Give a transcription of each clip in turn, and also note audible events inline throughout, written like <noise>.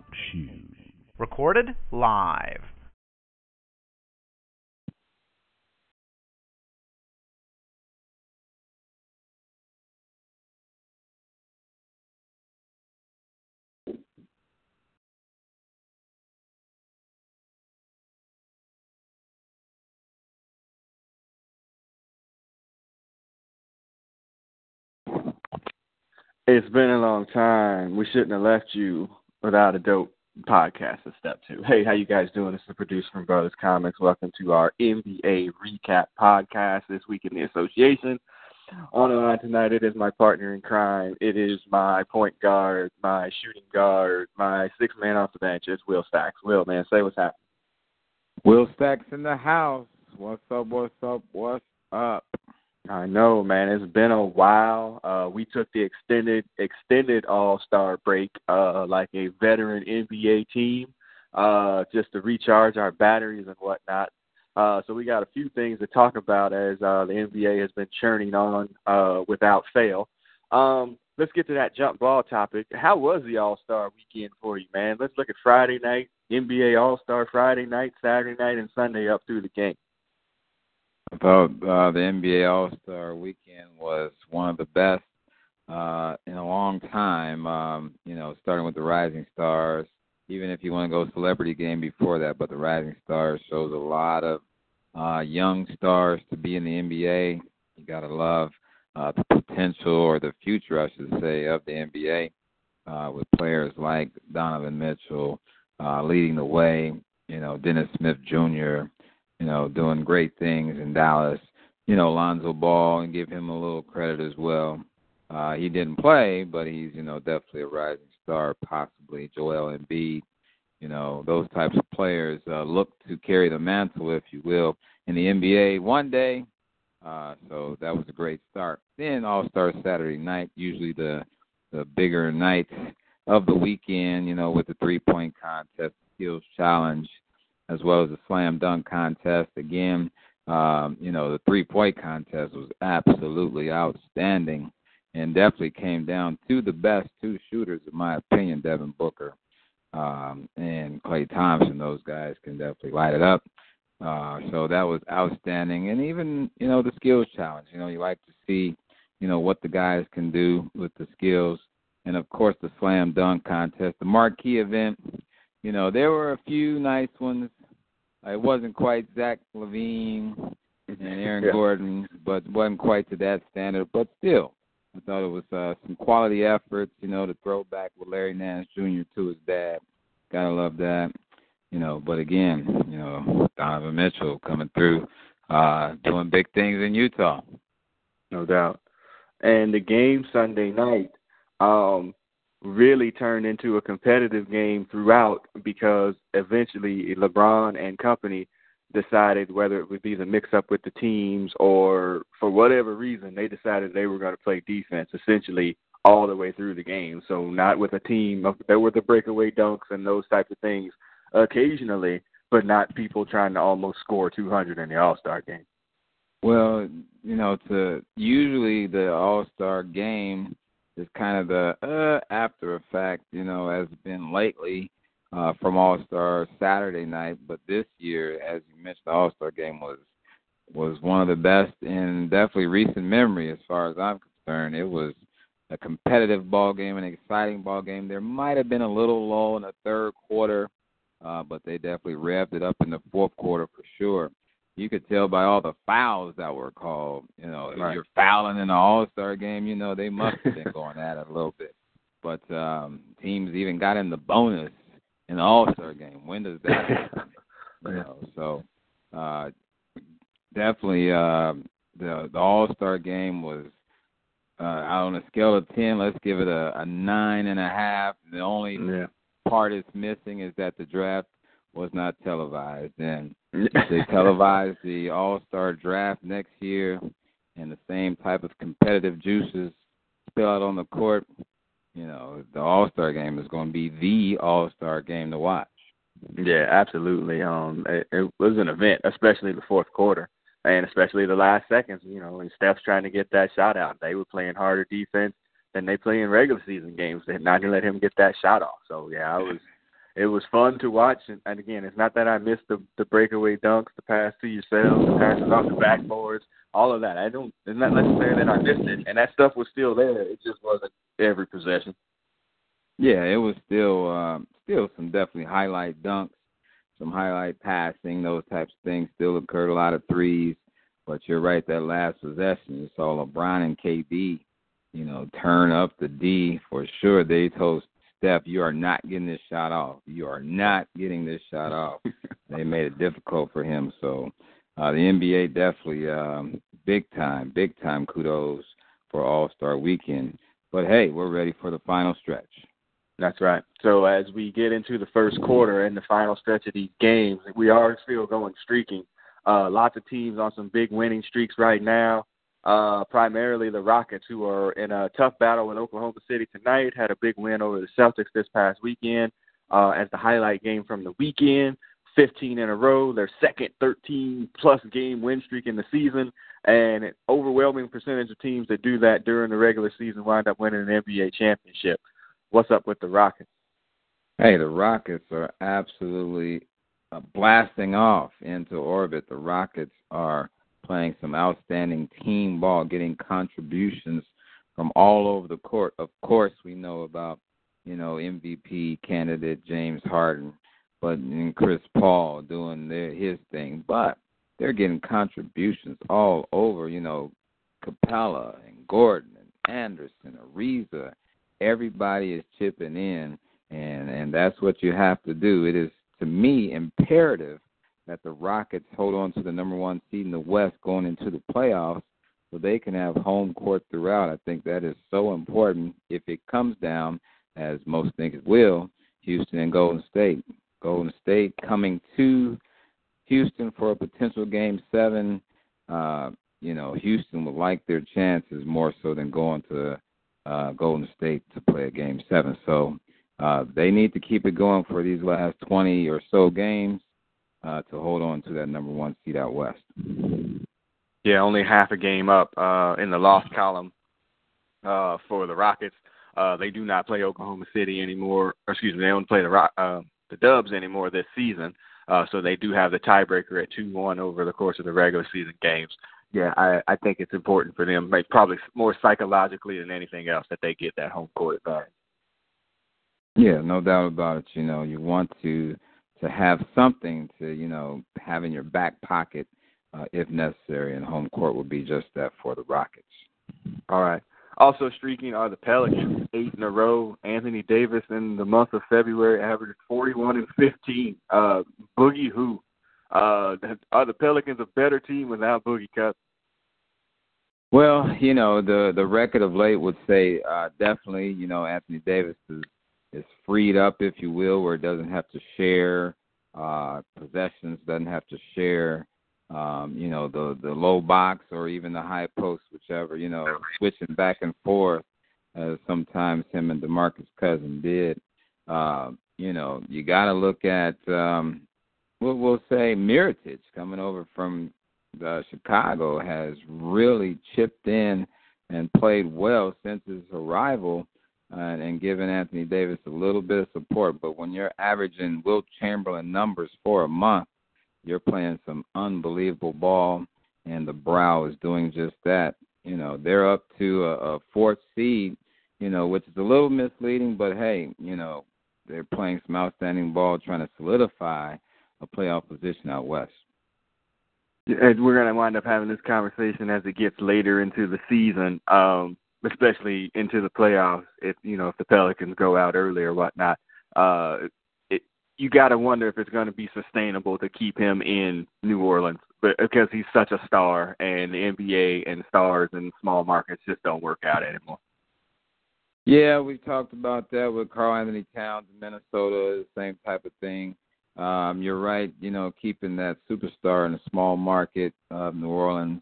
Talk shoes. Recorded live. It's been a long time. We shouldn't have left you without a dope podcast to step two. Hey, how you guys doing? This is the producer from Brothers Comics. Welcome to our NBA recap podcast this week in the association. On the line tonight, it is my partner in crime. It is my point guard, my shooting guard, my six man off the bench. It's Will Stacks. Will, man, say what's happening. Will Stacks in the house. What's up? What's up? What's up? I know, man. It's been a while. Uh, we took the extended extended All Star break, uh, like a veteran NBA team, uh, just to recharge our batteries and whatnot. Uh, so we got a few things to talk about as uh, the NBA has been churning on uh, without fail. Um, let's get to that jump ball topic. How was the All Star weekend for you, man? Let's look at Friday night, NBA All Star Friday night, Saturday night, and Sunday up through the game. I thought uh, the NBA All Star Weekend was one of the best uh, in a long time. Um, you know, starting with the Rising Stars. Even if you want to go celebrity game before that, but the Rising Stars shows a lot of uh, young stars to be in the NBA. You gotta love uh, the potential or the future, I should say, of the NBA uh, with players like Donovan Mitchell uh, leading the way. You know, Dennis Smith Jr you know, doing great things in Dallas. You know, Lonzo Ball and give him a little credit as well. Uh, he didn't play, but he's you know definitely a rising star, possibly Joel Embiid. You know, those types of players uh, look to carry the mantle, if you will, in the NBA one day. Uh, so that was a great start. Then All Star Saturday night, usually the the bigger night of the weekend. You know, with the three point contest, skills challenge, as well as the slam dunk contest. Again, um, you know, the three point contest was absolutely outstanding and definitely came down to the best two shooters, in my opinion, Devin Booker um, and Klay Thompson. Those guys can definitely light it up. Uh, so that was outstanding. And even, you know, the skills challenge. You know, you like to see, you know, what the guys can do with the skills. And of course, the slam dunk contest, the marquee event. You know, there were a few nice ones it wasn't quite Zach LaVine and <laughs> Aaron yeah. Gordon, but wasn't quite to that standard. But still, I thought it was uh, some quality efforts. You know, to throw back with Larry Nance Jr. to his dad. Gotta love that. You know, but again, you know, Donovan Mitchell coming through, uh, doing big things in Utah. No doubt. And the game Sunday night, um, really turned into a competitive game throughout because eventually LeBron and company decided whether it would be the mix up with the teams or for whatever reason they decided they were going to play defense essentially all the way through the game. So not with a team of there were the breakaway dunks and those types of things occasionally, but not people trying to almost score 200 in the All-Star game. Well, you know, to usually the All-Star game is kind of the uh, after effect, you know, has been lately uh, from All Star Saturday night. But this year, as you mentioned, the All Star game was was one of the best in definitely recent memory, as far as I'm concerned. It was a competitive ball game, an exciting ball game. There might have been a little lull in the third quarter, uh, but they definitely revved it up in the fourth quarter for sure you could tell by all the fouls that were called. You know, right. if you're fouling in an All Star game, you know they must have been <laughs> going at it a little bit. But um teams even got in the bonus in the All Star game. When does that <laughs> happen? you know, so uh definitely uh the the All Star game was uh, on a scale of ten, let's give it a, a nine and a half. The only Yeah. part it's missing is that the draft was not televised, and they <laughs> televise the All Star draft next year, and the same type of competitive juices spill out on the court. You know, the All Star game is going to be the All Star game to watch. Yeah, absolutely. Um, it, it was an event, especially the fourth quarter, and especially the last seconds. You know, and Steph's trying to get that shot out. They were playing harder defense than they play in regular season games, and not going to let him get that shot off. So yeah, I was. It was fun to watch, and, and again, it's not that I missed the the breakaway dunks, the pass to yourself, the passes off the backboards, all of that. I don't. It's not necessarily that I missed it, and that stuff was still there. It just wasn't every possession. Yeah, it was still um, still some definitely highlight dunks, some highlight passing, those types of things still occurred. A lot of threes, but you're right. That last possession, you saw LeBron and KD, you know, turn up the D for sure. They told Steph, "You are not getting this shot off. You are not getting this shot off." <laughs> they made it difficult for him. So uh, the NBA definitely um, big time, big time kudos for All Star Weekend. But hey, we're ready for the final stretch. That's right. So as we get into the first quarter and the final stretch of these games, we are still going streaking. Uh, lots of teams on some big winning streaks right now. Uh, primarily the Rockets, who are in a tough battle in Oklahoma City tonight, had a big win over the Celtics this past weekend uh, as the highlight game from the weekend. 15 in a row, their second 13 plus game win streak in the season, and an overwhelming percentage of teams that do that during the regular season wind up winning an NBA championship. What's up with the Rockets? Hey, the Rockets are absolutely uh, blasting off into orbit. The Rockets are playing some outstanding team ball, getting contributions from all over the court. Of course, we know about you know MVP candidate James Harden, but and Chris Paul doing their his thing, but they're getting contributions all over. You know, Capela and Gordon and Anderson, Ariza everybody is chipping in and and that's what you have to do it is to me imperative that the rockets hold on to the number one seed in the west going into the playoffs so they can have home court throughout. I think that is so important if it comes down as most think it will houston and golden state. Golden state coming to houston for a potential game seven. Uh you know houston would like their chances more so than going to uh, Golden State to play a game seven. So uh, they need to keep it going for these last 20 or so games uh, to hold on to that number one seed out west. Yeah, only half a game up uh, in the loss column uh, for the Rockets. Uh, they do not play Oklahoma City anymore. Or excuse me, they don't play the Rock, uh, the Dubs anymore this season. Uh, so they do have the tiebreaker at two one over the course of the regular season games yeah, I, I think it's important for them, like probably more psychologically than anything else, that they get that home court advantage. Yeah, no doubt about it. You know, you want to to have something to you know have in your back pocket uh, if necessary, and home court would be just that for the Rockets. All right. Also streaking are the Pelicans, eight in a row. Anthony Davis in the month of February averaged 41 and 15. Uh, Boogie who uh, are the Pelicans a better team without Boogie Cousins? Well, you know the the record of late would say uh, definitely. You know Anthony Davis is is freed up, if you will, where it doesn't have to share uh, possessions, doesn't have to share, um, you know, the the low box or even the high post, whichever. You know, switching back and forth, as sometimes him and Demarcus Cousins did. Uh, you know, you got to look at um, we'll, we'll say Mirotic coming over from uh, Chicago has really chipped in and played well since his arrival uh, and giving Anthony Davis a little bit of support. But when you're averaging Wilt Chamberlain numbers for a month, you're playing some unbelievable ball, and the Brow is doing just that. You know, they're up to a, a fourth seed, you know, which is a little misleading, but hey, you know, they're playing some outstanding ball trying to solidify a playoff position out west. And we're going to wind up having this conversation as it gets later into the season, um, especially into the playoffs. If you know if the Pelicans go out early or whatnot, uh, it, you got to wonder if it's going to be sustainable to keep him in New Orleans but because he's such a star, and the NBA and stars and small markets just don't work out anymore. Yeah, we talked about that with Karl-Anthony Towns in Minnesota, the same type of thing. Um, you're right, you know, keeping that superstar in a small market of New Orleans,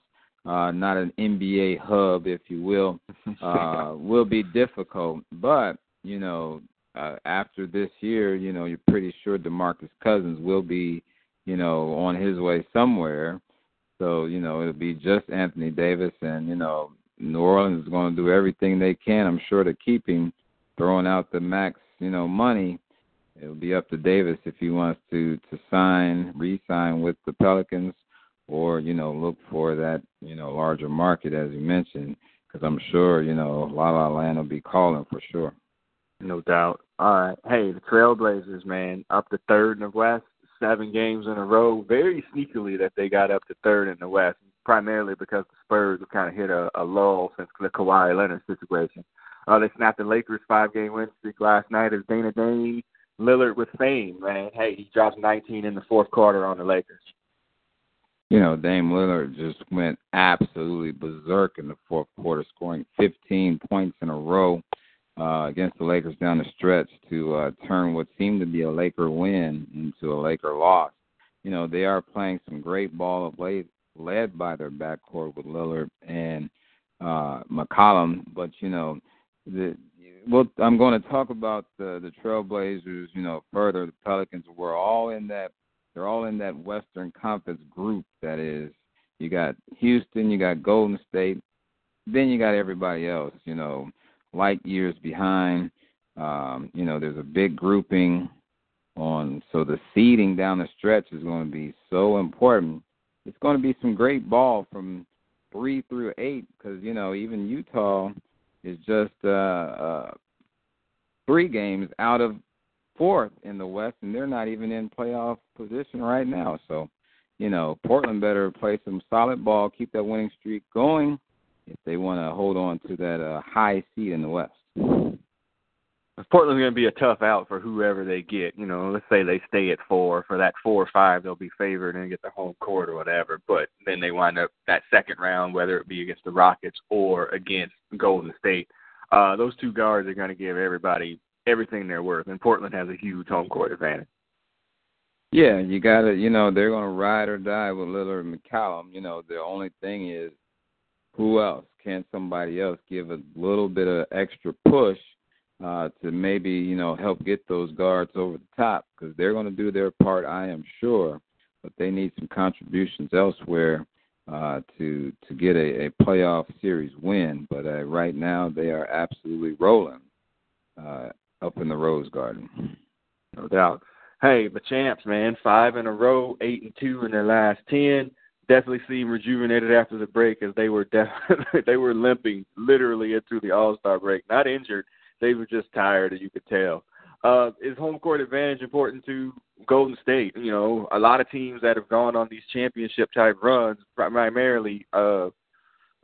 uh, not an NBA hub, if you will, <laughs> uh, will be difficult. But, you know, uh, after this year, you know, you're pretty sure DeMarcus Cousins will be, you know, on his way somewhere. So, you know, it'll be just Anthony Davis and, you know, New Orleans is going to do everything they can, I'm sure, to keep him throwing out the max, you know, money. It'll be up to Davis if he wants to to sign, re-sign with the Pelicans, or you know, look for that you know larger market as you mentioned, because I'm sure you know La La Land will be calling for sure. No doubt. All right. Hey, the Trailblazers, man, up to third in the West, seven games in a row. Very sneakily that they got up to third in the West primarily because the Spurs have kind of hit a, a lull since the Kawhi Leonard situation. Uh, they snapped the Lakers' five-game win streak last night as Dana Dane Lillard with fame, man. Hey, he drops 19 in the fourth quarter on the Lakers. You know, Dame Lillard just went absolutely berserk in the fourth quarter, scoring 15 points in a row uh, against the Lakers down the stretch to uh, turn what seemed to be a Laker win into a Laker loss. You know, they are playing some great ball of late led by their backcourt with Lillard and uh, McCollum. But you know, the well, I'm going to talk about the the Trailblazers. You know, further the Pelicans were all in that. They're all in that Western Conference group. That is, you got Houston, you got Golden State, then you got everybody else. You know, light years behind. Um, you know, there's a big grouping on. So the seeding down the stretch is going to be so important it's going to be some great ball from three through eight because you know even Utah is just uh, uh, three games out of fourth in the West, and they're not even in playoff position right now. So, you know, Portland better play some solid ball, keep that winning streak going if they want to hold on to that uh, high seed in the West. Portland's going to be a tough out for whoever they get. You know, let's say they stay at four. For that four or five, they'll be favored and get the home court or whatever. But then they wind up that second round, whether it be against the Rockets or against Golden State. Uh, those two guards are going to give everybody everything they're worth, and Portland has a huge home court advantage. Yeah, you got to, you know, they're going to ride or die with Lillard and McCollum. You know, the only thing is, who else? Can somebody else give a little bit of extra push? uh, to maybe you know help get those guards over the top because they're going to do their part, I am sure, but they need some contributions elsewhere uh, to to get a, a playoff series win. But uh, right now they are absolutely rolling uh, up in the Rose Garden. No doubt. Hey, the champs, man, five in a row, eight and two in their last ten. Definitely seem rejuvenated after the break as they were def- <laughs> they were limping literally into the All Star break. Not injured, they were just tired, as you could tell. Uh, is home court advantage important to Golden State? You know, a lot of teams that have gone on these championship type runs, primarily uh,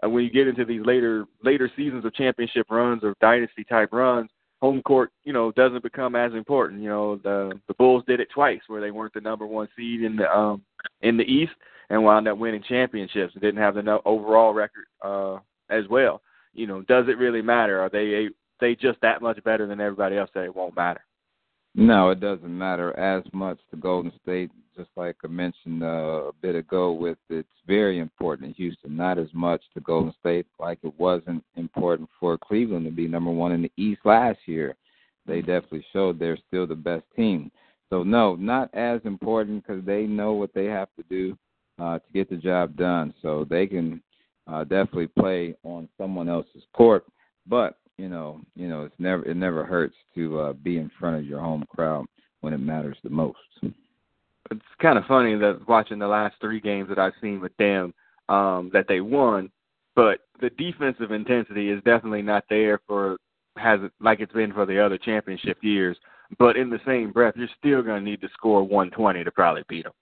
when you get into these later later seasons of championship runs or dynasty type runs, home court, you know, doesn't become as important. You know, the the Bulls did it twice where they weren't the number one seed in the um in the East and wound up winning championships and didn't have the no, overall record uh as well. You know, does it really matter? Are they they just that much better than everybody else that it won't matter. No, it doesn't matter as much to Golden State. Just like I mentioned uh, a bit ago, with it's very important in Houston. Not as much to Golden State like it wasn't important for Cleveland to be number one in the East last year. They definitely showed they're still the best team. So no, not as important because they know what they have to do uh, to get the job done. So they can uh, definitely play on someone else's court. But you know, you know, it's never it never hurts to uh, be in front of your home crowd when it matters the most. It's kind of funny that watching the last three games that I've seen with them um, that they won, but the defensive intensity is definitely not there for has it like it's been for the other championship years. But in the same breath, you're still going to need to score 120 to probably beat them.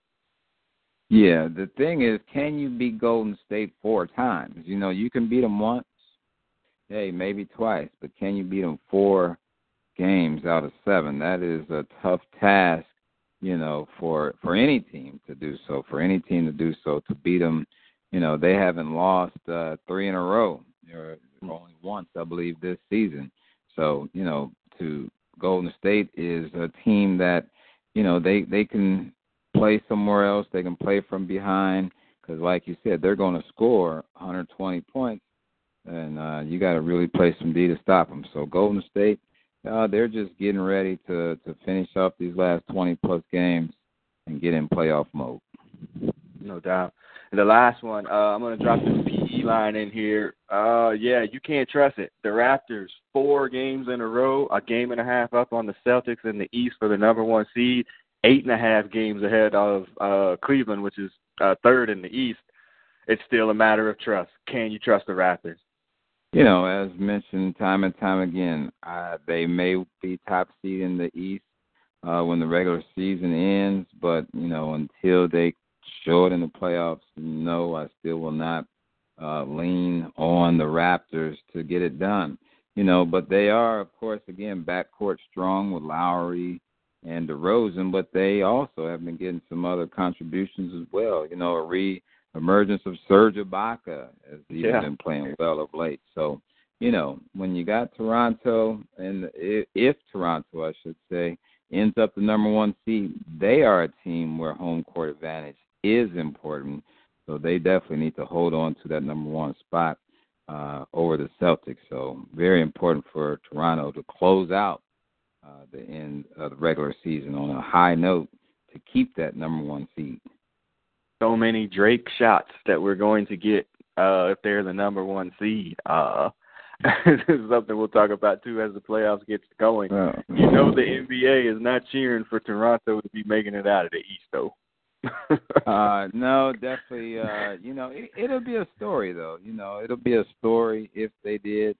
Yeah, the thing is, can you beat Golden State four times? You know, you can beat them once, hey, maybe twice, but can you beat them four games out of seven? That is a tough task you know, for for any team to do so, for any team to do so, to beat them, you know, they haven't lost uh, three in a row, or only once, I believe, this season. So, you know, to Golden State is a team that, you know, they they can play somewhere else. They can play from behind because, like you said, they're going to score 120 points, and uh, you got to really play some D to stop them. So Golden State, uh, they're just getting ready to to finish up these last 20 plus games and get in playoff mode. No doubt. And the last one, uh, I'm going to drop this PE line in here. Uh, yeah, you can't trust it. The Raptors, four games in a row, a game and a half up on the Celtics in the East for the number one seed, eight and a half games ahead of uh, Cleveland, which is uh, third in the East. It's still a matter of trust. Can you trust the Raptors? You know, as mentioned time and time again, uh, they may be top seed in the East uh, when the regular season ends, but you know, until they show it in the playoffs, no, I still will not uh, lean on the Raptors to get it done. You know, but they are, of course, again backcourt strong with Lowry and DeRozan, but they also have been getting some other contributions as well. You know, a re-emergence of Serge Ibaka has even yeah. been playing well of late. So, you know, when you got Toronto, and if, if Toronto, I should say, ends up the number one seed, they are a team where home court advantage is important. So they definitely need to hold on to that number one spot uh, over the Celtics. So very important for Toronto to close out uh, the end of the regular season on a high note to keep that number one seed. So many Drake shots that we're going to get uh, if they're the number one seed. Uh, <laughs> this is something we'll talk about too as the playoffs gets going. Oh. You know the NBA is not cheering for Toronto to be making it out of the East, though. <laughs> uh no definitely uh you know it, it'll be a story though you know it'll be a story if they did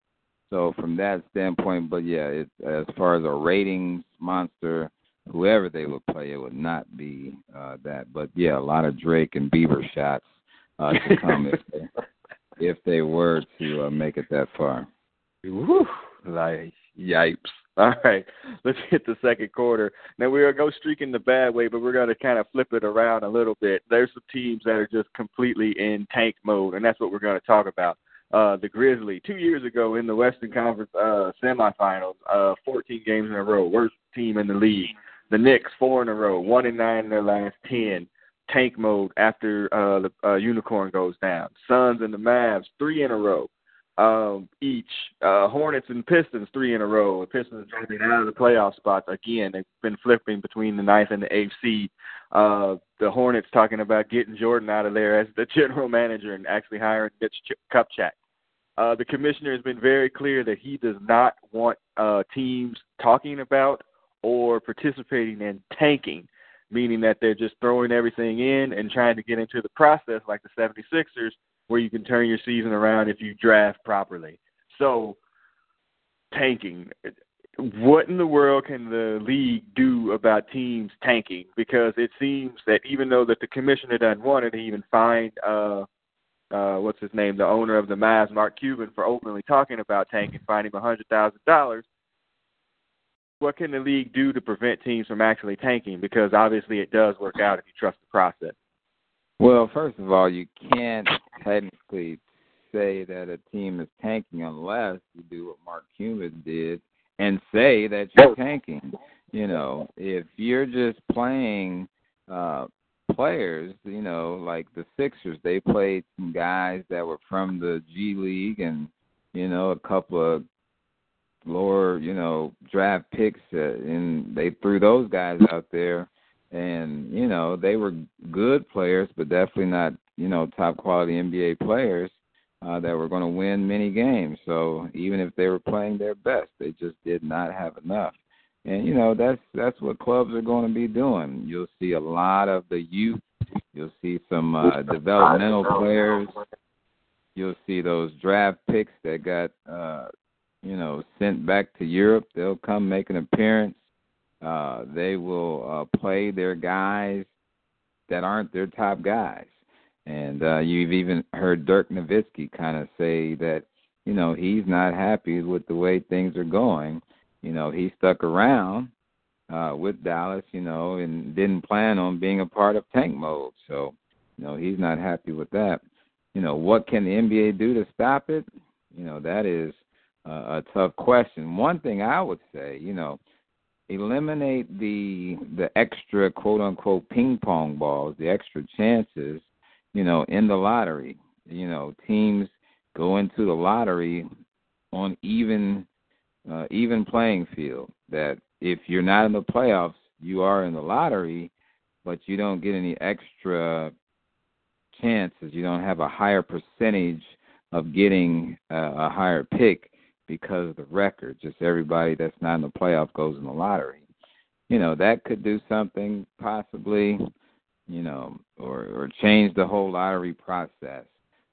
so from that standpoint but yeah it as far as a ratings monster whoever they would play it would not be uh that but yeah a lot of drake and bieber shots uh to come if they <laughs> if they were to uh, make it that far Woo, like yipes All right, let's hit the second quarter. Now we're gonna go streaking the bad way, but we're gonna kind of flip it around a little bit. There's some teams that are just completely in tank mode, and that's what we're gonna talk about. Uh, the Grizzlies two years ago in the Western Conference uh, semifinals, uh, 14 games in a row, worst team in the league. The Knicks four in a row, one and nine in their last ten. Tank mode after uh, the uh, unicorn goes down. Suns and the Mavs three in a row um, each. Uh, Hornets and Pistons three in a row. The Pistons dropping out of the playoff spots again. They've been flipping between the ninth and the eighth seed. Uh, the Hornets talking about getting Jordan out of there as the <laughs> general manager and actually hiring Mitch Kupchak. Uh, the commissioner has been very clear that he does not want uh, teams talking about or participating in tanking, meaning that they're just throwing everything in and trying to get into the process like the 76ers where you can turn your season around if you draft properly. So, tanking. What in the world can the league do about teams tanking? Because it seems that even though that the commissioner doesn't want it, even fined uh, uh, what's his name, the owner of the Mavs, Mark Cuban, for openly talking about tanking, fining him a hundred thousand dollars. What can the league do to prevent teams from actually tanking? Because obviously it does work out if you trust the process. Well, first of all, you can't technically say that a team is tanking unless you do what Mark Cuban did and say that you're tanking. You know, if you're just playing uh players, you know, like the Sixers, they played some guys that were from the G League and you know, a couple of lower, you know, draft picks uh, and they threw those guys out there and you know they were good players, but definitely not you know top quality NBA players uh, that were going to win many games. So even if they were playing their best, they just did not have enough. And you know that's that's what clubs are going to be doing. You'll see a lot of the youth. You'll see some uh, developmental players. You'll see those draft picks that got uh, you know sent back to Europe. They'll come make an appearance uh, they will uh, play their guys that aren't their top guys. And uh, you've even heard Dirk Nowitzki kind of say that, you know, he's not happy with the way things are going. You know, he stuck around uh, with Dallas, you know, and didn't plan on being a part of tank mode. So, you know, he's not happy with that. You know, what can the NBA do to stop it? You know, that is a tough question. One thing I would say, you know, eliminate the the extra quote unquote ping pong balls, the extra chances, you know, in the lottery. You know, teams go into the lottery on even uh, even playing field. That if you're not in the playoffs, you are in the lottery, but you don't get any extra chances. You don't have a higher percentage of getting a higher pick because of the record. Just everybody that's not in the playoff goes in the lottery. You know that could do something possibly. You know, or or change the whole lottery process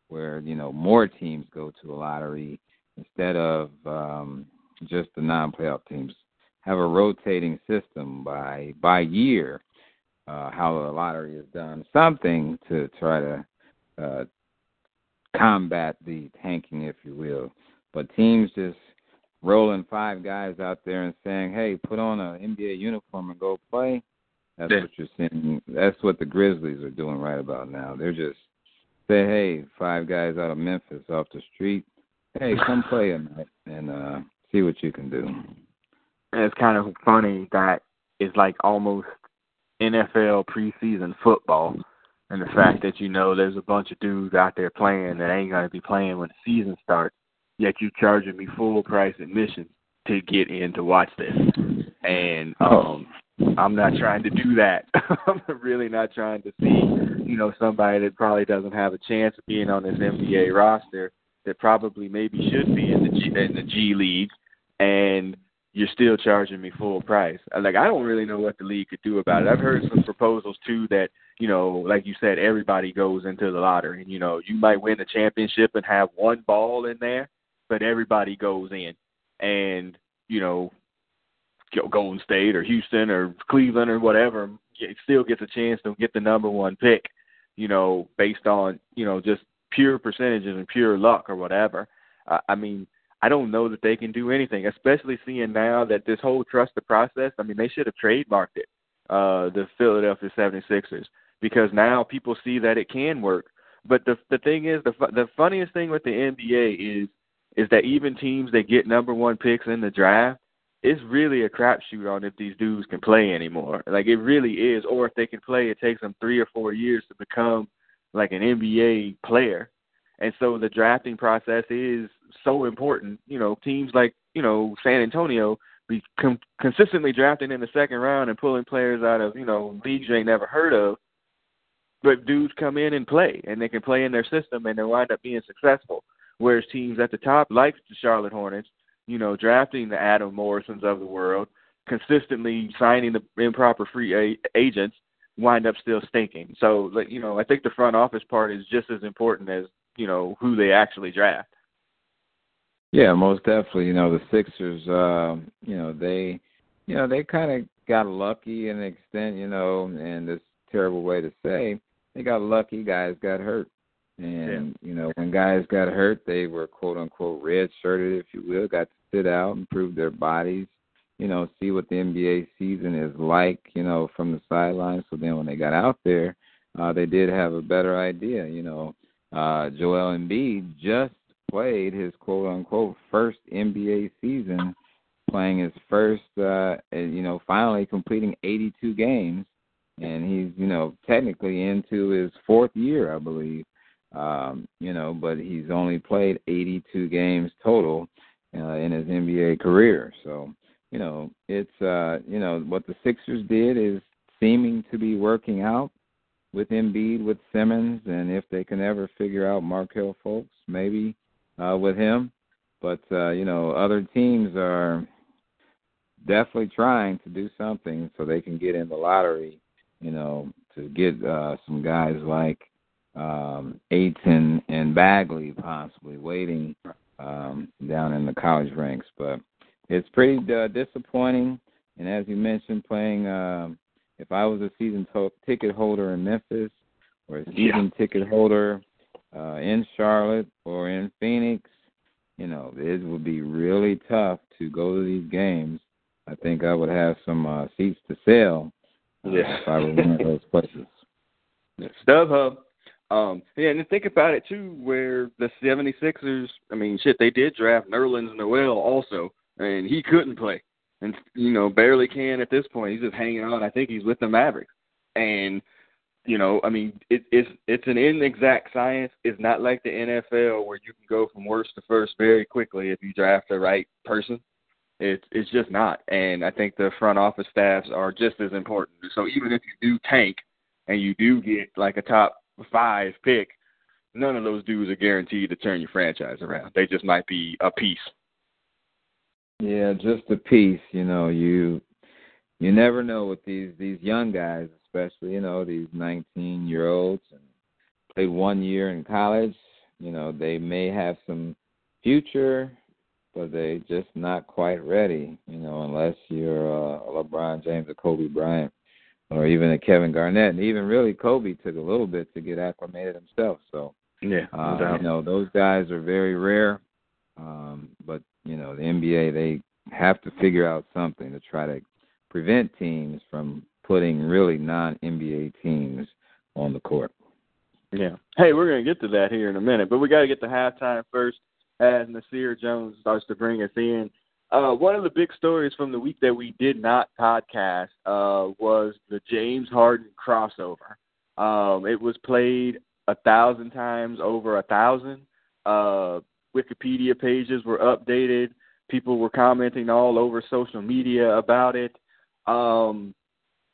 where you know more teams go to the lottery instead of um, just the non-playoff teams. Have a rotating system by by year, uh, how the lottery is done. Something to try to uh, combat the tanking, if you will. But teams just rolling five guys out there and saying, "Hey, put on an NBA uniform and go play." That's yeah. what you're seeing. That's what the Grizzlies are doing right about now. They're just say, "Hey, five guys out of Memphis off the street, hey, come play tonight and uh see what you can do." And it's kind of funny that it's like almost NFL preseason football, and the fact that you know there's a bunch of dudes out there playing that ain't gonna be playing when the season starts, yet you're charging me full price admission to get in to watch this, and um. I'm not trying to do that. <laughs> I'm really not trying to see, you know, somebody that probably doesn't have a chance of being on this NBA roster that probably maybe should be in the G, in the G League, and you're still charging me full price. Like I don't really know what the league could do about it. I've heard some proposals too that you know, like you said, everybody goes into the lottery. And, you know, you might win the championship and have one ball in there, but everybody goes in, and you know, Golden State or Houston or Cleveland or whatever still gets a chance to get the number one pick. You know, based on you know just pure percentages and pure luck or whatever. Uh, I mean, I don't know that they can do anything, especially seeing now that this whole trust the process. I mean, they should have trademarked it, uh, the Philadelphia 76ers, because now people see that it can work. But the the thing is, the the funniest thing with the NBA is is that even teams that get number one picks in the draft, it's really a crapshoot on if these dudes can play anymore. Like it really is, or if they can play, it takes them three or four years to become like an NBA player. And so the drafting process is so important. You know, teams like you know San Antonio be com- consistently drafting in the second round and pulling players out of you know leagues you ain't never heard of. But dudes come in and play, and they can play in their system, and they wind up being successful. Whereas teams at the top, like the Charlotte Hornets, you know, drafting the Adam Morrisons of the world, consistently signing the improper free a- agents, wind up still stinking. So, like, you know, I think the front office part is just as important as you know who they actually draft. Yeah, most definitely. You know, the Sixers, uh, you know, they, you know, they kind of got lucky in an extent. You know, and this terrible way to say, they got lucky. Guys got hurt. And yeah. you know, when guys got hurt, they were quote unquote red shirted, if you will, got to sit out and prove their bodies, you know, see what the NBA season is like, you know, from the sidelines. So then when they got out there, uh, they did have a better idea. You know, uh, Joel Embiid just played his quote unquote first NBA season, playing his first, uh, you know, finally completing 82 games, and he's you know technically into his fourth year, I believe um, you know, but he's only played 82 games total uh, in his NBA career. So, you know, it's uh, you know what the Sixers did is seeming to be working out with Embiid, with Simmons, and if they can ever figure out Markelle Fultz, maybe uh, with him. But uh, you know, other teams are definitely trying to do something so they can get in the lottery. You know, to get uh, some guys like um, Ayton and Bagley possibly waiting um, down in the college ranks. But it's pretty uh, disappointing. And as you mentioned, playing, uh, if I was a season to- ticket holder in Memphis or a season yeah. ticket holder uh, in Charlotte or in Phoenix, you know, it would be really tough to go to these games I think I would have some uh, seats to sell uh, Yeah. if I were one of those <laughs> places. StubHub. Um, yeah, and think about it too, where the 76ers, I mean, shit, they did draft Nerlens Noel also, and he couldn't play, and you know, barely can at this point. He's just hanging on. I think he's with the Mavericks, and you know, I mean, it, it's it's an inexact science. It's not like the NFL where you can go from worst to first very quickly if you draft the right person. It's it's just not, and I think the front office staffs are just as important. So even if you do tank and you do get like a top five pick, none of those dudes are guaranteed to turn your franchise around. They just might be a piece. Yeah, just a piece. You know, you you never know with these these young guys, especially you know these 19 year olds and played one year in college. You know, they may have some future, but they just not quite ready. You know, unless you're uh, LeBron James or Kobe Bryant or even a Kevin Garnett, and even really Kobe took a little bit to get acclimated himself. So Yeah, uh, you know, those guys are very rare. Um, but you know, the NBA they have to figure out something to try to prevent teams from putting really non-NBA teams on the court. Yeah. Hey, we're gonna get to that here in a minute, but we got to get to halftime first. As Nasir Jones starts to bring us in, uh, one of the big stories from the week that we did not podcast uh, was the James Harden crossover. Um, it was played a thousand times over a thousand. Uh, Wikipedia pages were updated. People were commenting all over social media about it. Um,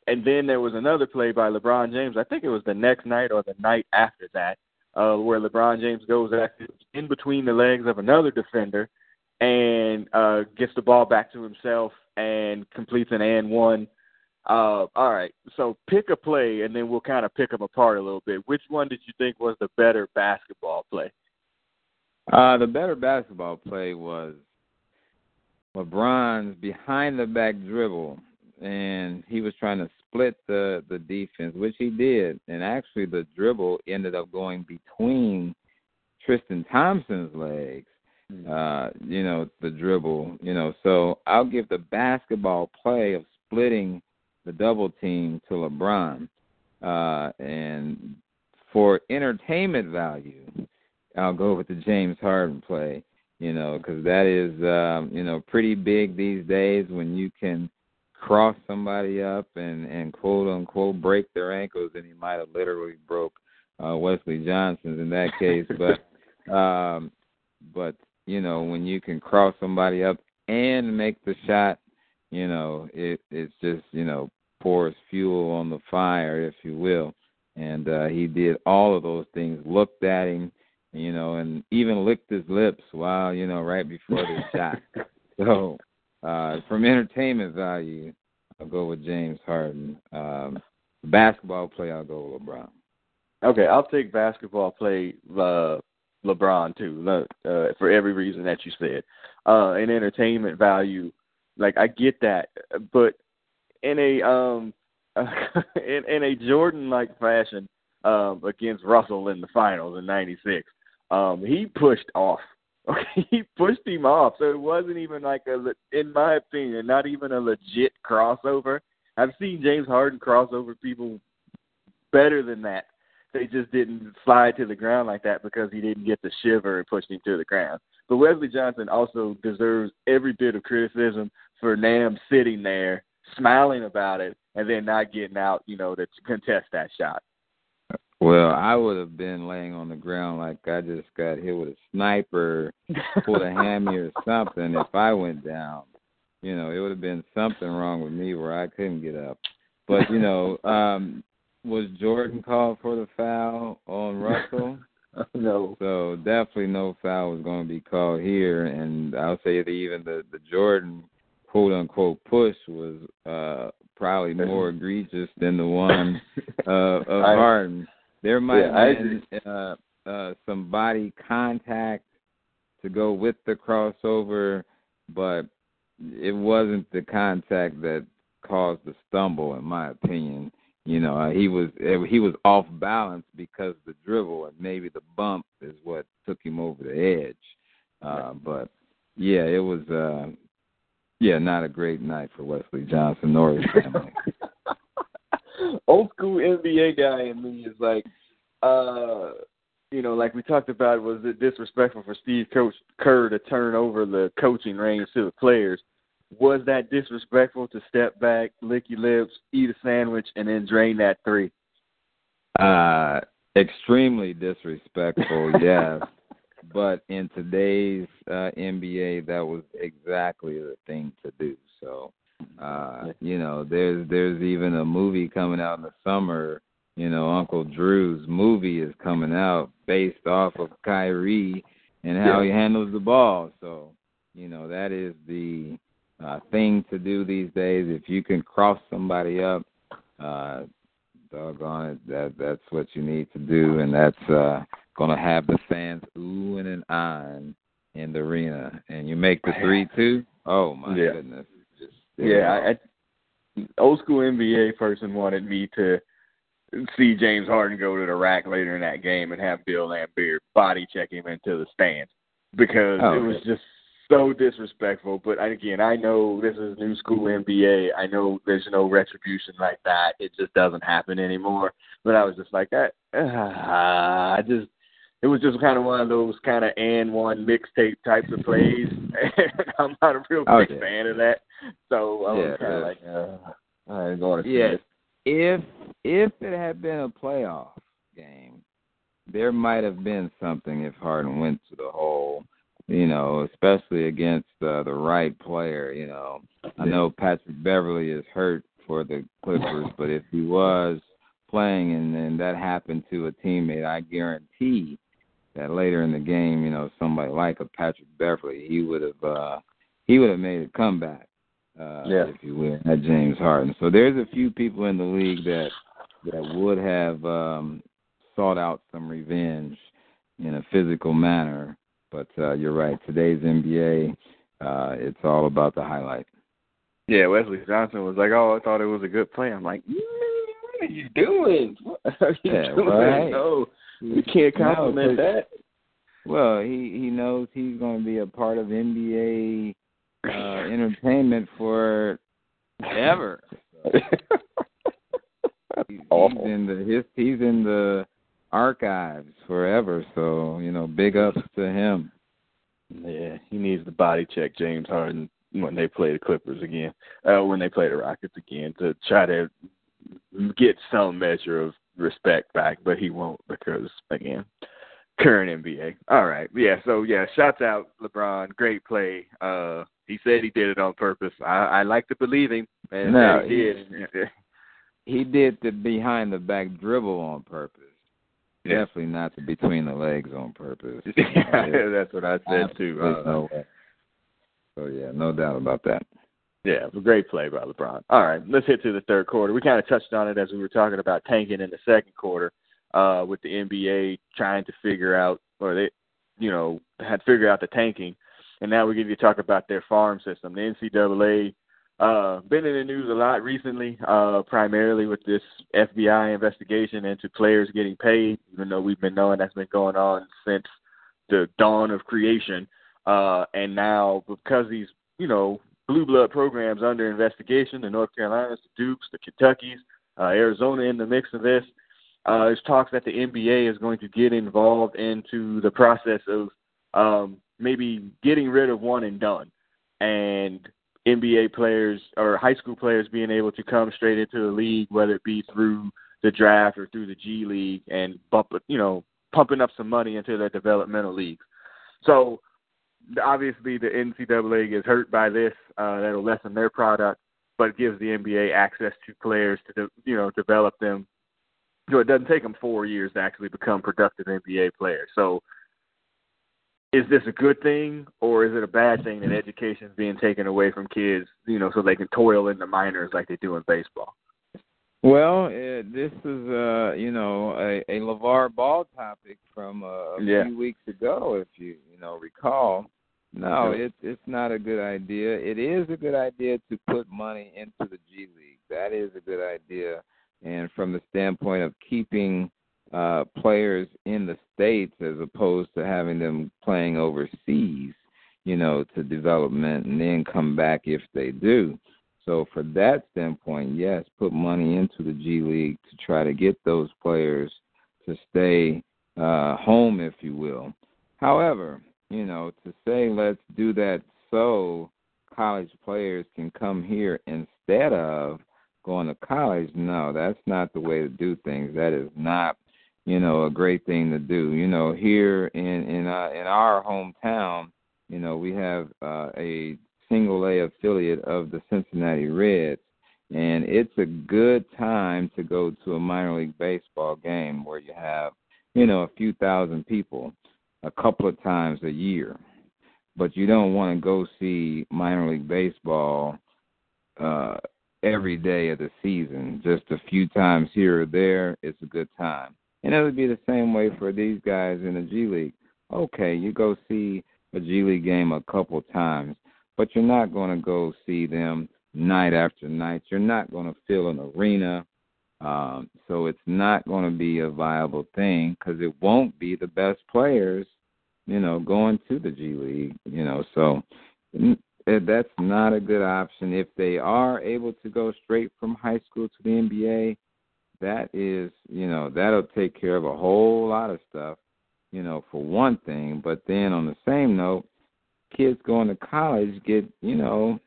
and then there was another play by LeBron James. I think it was the next night or the night after that, uh, where LeBron James goes in between the legs of another defender and uh, gets the ball back to himself and completes an and one. Uh, all right, so pick a play, and then we'll kind of pick them apart a little bit. Which one did you think was the better basketball play? Uh, the better basketball play was LeBron's behind the back dribble, and he was trying to split the the defense, which he did. And actually, the dribble ended up going between Tristan Thompson's legs. Uh, you know, the dribble. You know, so I'll give the basketball play of splitting the double team to LeBron. Uh, and for entertainment value, I'll go with the James Harden play. You know, because that is um, you know pretty big these days when you can cross somebody up and and quote unquote break their ankles, and he might have literally broke uh, Wesley Johnson's in that case, but <laughs> um, but you know when you can cross somebody up and make the shot, you know it it's just you know pours fuel on the fire, if you will. And uh, he did all of those things. Looked at him, you know, and even licked his lips while you know right before the <laughs> shot. So uh, from entertainment value, I'll go with James Harden. Um, basketball play, I'll go with LeBron. Okay, I'll take basketball play uh, LeBron too, uh, for every reason that you said. Uh, entertainment value, like I get that, but in a um <laughs> in, in a Jordan like fashion um against Russell in the finals in '96, um he pushed off. Okay, <laughs> he pushed him off, so it wasn't even like a, in my opinion, not even a legit crossover. I've seen James Harden cross over people better than that they just didn't slide to the ground like that because he didn't get the shiver and pushed him to the ground. But Wesley Johnson also deserves every bit of criticism for Nam sitting there, smiling about it, and then not getting out, you know, to contest that shot. Well, I would have been laying on the ground like I just got hit with a sniper, pulled a hammy or something. If I went down, you know, it would have been something wrong with me where I couldn't get up. But you know, um was Jordan called for the foul on <laughs> Russell? no. So definitely no foul was going to be called here, and I'll say that even the the Jordan quote unquote push was uh probably more egregious than the one <laughs> uh, of I- Harden. There might Yeah, have been uh, uh, some body contact to go with the crossover, but it wasn't the contact that caused the stumble, in my opinion. You know, uh, he was he was off balance because the dribble, and maybe the bump is what took him over the edge. Uh, but yeah, it was uh, Yeah, not a great night for Wesley Johnson nor his family. <laughs> Old school NBA guy in me is like, uh, you know, like we talked about, was it disrespectful for Steve Coach Kerr to turn over the coaching reins to the players? Was that disrespectful to step back, lick your lips, eat a sandwich, and then drain that three? Uh, extremely disrespectful, <laughs> yes. but in today's uh, NBA, that was exactly the thing to do. So, uh, you know, there's there's even a movie coming out in the summer. You know, Uncle Drew's movie is coming out based off of Kyrie and how he handles the ball. So, you know, that is the uh, thing to do these days. If you can cross somebody up, uh, doggone it, that that's what you need to do, and that's uh, going to have the fans oohing and eyeing in the arena. And you make the three two. Oh my yeah. goodness! Just, yeah, I, I, old school NBA person wanted me to see James Harden go to the rack later in that game and have Bill Laimbeer body check him into the stands because oh, it was just so disrespectful. But again, I know this is new school NBA. I know there's no retribution like that. It just doesn't happen anymore. But I was just like that. Uh, I just it was just kind of one of those kind of and one mixtape types of plays. <laughs> and I'm not a real big okay. fan of that. So I was yeah, kind of like, uh, I ain't going to see yeah. it. If if it had been a playoff game, there might have been something if Harden went to the hole you know, especially against uh, the right player. You know, I know Patrick Beverley is hurt for the Clippers, but if he was playing and then that happened to a teammate, I guarantee that later in the game, you know, somebody like a Patrick Beverley, he would have uh, he would have made a comeback, uh, yeah. if you will, at James Harden. So there's a few people in the league that that would have um, sought out some revenge in a physical manner but uh, you're right. Today's NBA, uh, it's all about the highlight. Yeah, Wesley Johnson was like, "Oh, I thought it was a good play." I'm like, mm, "What are you doing? <laughs> What are you yeah, doing? Right. No, you can't compliment no, that." Well, he he knows he's going to be a part of NBA uh, entertainment for ever. <laughs> he's, he's in the his, he's in the archives forever. So you know, big ups to him. Yeah, he needs to body check James Harden when they play the Clippers again, uh, when they play the Rockets again, to try to get some measure of respect back. But he won't because again, current NBA. All right, yeah. So yeah, shouts out LeBron, great play. Uh, he said he did it on purpose. I, I like to believe him, and no, he did. he did the behind the back dribble on purpose. Yeah. Definitely not the between the legs on purpose. <laughs> yeah, that's what I said too. Uh, no way. So yeah, no doubt about that. Yeah, a great play by LeBron. All right, let's hit to the third quarter. We kind of touched on it as we were talking about tanking in the second quarter, uh, with the NBA trying to figure out, or they, you know, had figured out the tanking, and now we get to talk about their farm system. The NCAA uh, been in the news a lot recently, uh, primarily with this FBI investigation into players getting paid, even though we've been knowing that's been going on since the dawn of creation. Uh, and now, because these, you know, blue blood programs under investigation, the North Carolinas, the Dukes, the Kentuckys, uh, Arizona in the mix of this, uh, there's talks that the NBA is going to get involved into the process of um, maybe getting rid of one and done. And NBA players or high school players being able to come straight into the league, whether it be through the draft or through the G League, and bump, you know, pumping up some money into their developmental leagues. So obviously, the NCAA gets hurt by this. Uh, that'll lessen their product, but gives the NBA access to players to, you know, develop them. Know, it doesn't take them four years to actually become productive NBA players. So is this a good thing or is it a bad thing that education is being taken away from kids, you know, so they can toil in the minors like they do in baseball? Well, uh, this is uh, you know a, a LeVar Ball topic from uh, a yeah. few weeks ago, if you you know recall. No, it's it's not a good idea. It is a good idea to put money into the G League. That is a good idea, and from the standpoint of keeping uh, players in the states as opposed to having them playing overseas. you know, to development and then come back if they do. So for that standpoint, yes, put money into the G League to try to get those players to stay uh, home, if you will. However, you know, to say let's do that so college players can come here instead of going to college, no, that's not the way to do things. That is not, you know, a great thing to do. You know, here in in uh, in our hometown, you know, we have uh, a single A affiliate of the Cincinnati Reds, and it's a good time to go to a minor league baseball game where you have, you know, a few thousand people a couple of times a year. But you don't want to go see minor league baseball uh every day of the season. Just a few times here or there, it's a good time. And it would be the same way for these guys in the G League. Okay, you go see a G League game a couple times, but you're not going to go see them night after night. You're not going to fill an arena. Um, so it's not going to be a viable thing because it won't be the best players, you know, going to the G League. You know, so that's not a good option. If they are able to go straight from high school to the NBA, that is, you know, that'll take care of a whole lot of stuff you know, for one thing. But then on the same note, kids going to college get, you know,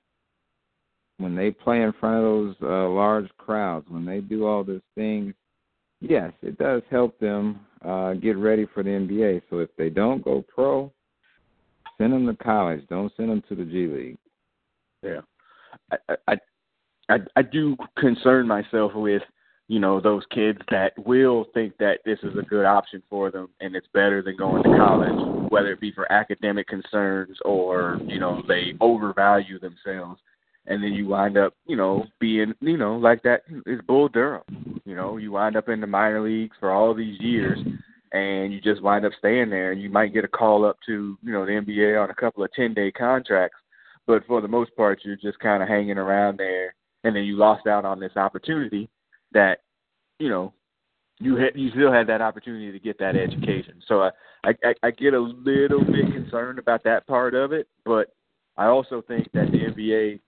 when they play in front of those uh, large crowds, when they do all those things, yes, it does help them uh, get ready for the NBA. So if they don't go pro, send them to college. Don't send them to the G League. Yeah, I I I, I do concern myself with you know those kids that will think that this is a good option for them and it's better than going to college whether it be for academic concerns or you know they overvalue themselves. And then you wind up you know being you know like that is bull durham. You know you wind up in the minor leagues for all these years and you just wind up staying there. And you might get a call up to you know the nba on a couple of ten day contracts but for the most part you're just kind of hanging around there and then you lost out on this opportunity that you know you had you still had that opportunity to get that education. So I, I I get a little bit concerned about that part of it, but I also think that the NBA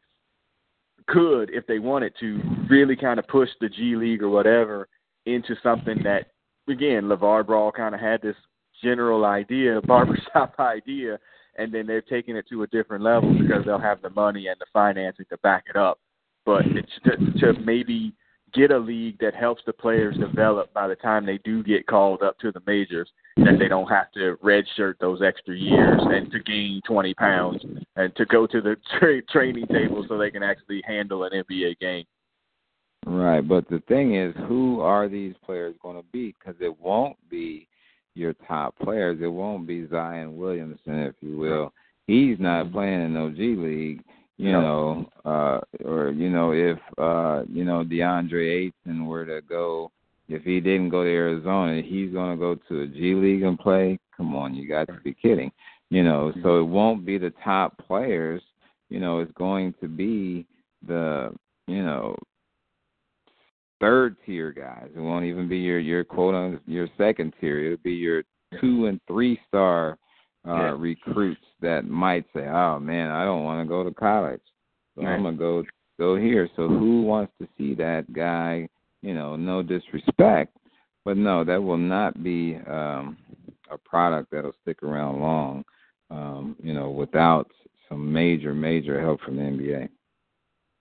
could, if they wanted to, really kind of push the G League or whatever into something that again LeVar Ball kind of had this general idea, <laughs> barbershop idea, and then they've taken it to a different level because they'll have the money and the financing to back it up. But it's to, to maybe get a league that helps the players develop by the time they do get called up to the majors, that they don't have to redshirt those extra years and to gain 20 pounds and to go to the <laughs> tra- training table so they can actually handle an NBA game. Right, but the thing is, who are these players going to be? Because it won't be your top players. It won't be Zion Williamson, if you will. He's not playing in no G League you know, uh, or you know, if uh, you know DeAndre Ayton were to go, if he didn't go to Arizona, he's going to go to a G League and play. Come on, you got to be kidding. You know, so it won't be the top players. You know, it's going to be the you know third tier guys. It won't even be your your quote on your second tier. It'll be your two and three star uh, yeah. recruits that might say, "Oh man, I don't want to go to college, so right. I'm gonna go go here." So who wants to see that guy? You know, no disrespect, but no, that will not be um, a product that'll stick around long. Um, you know, without some major major help from the NBA.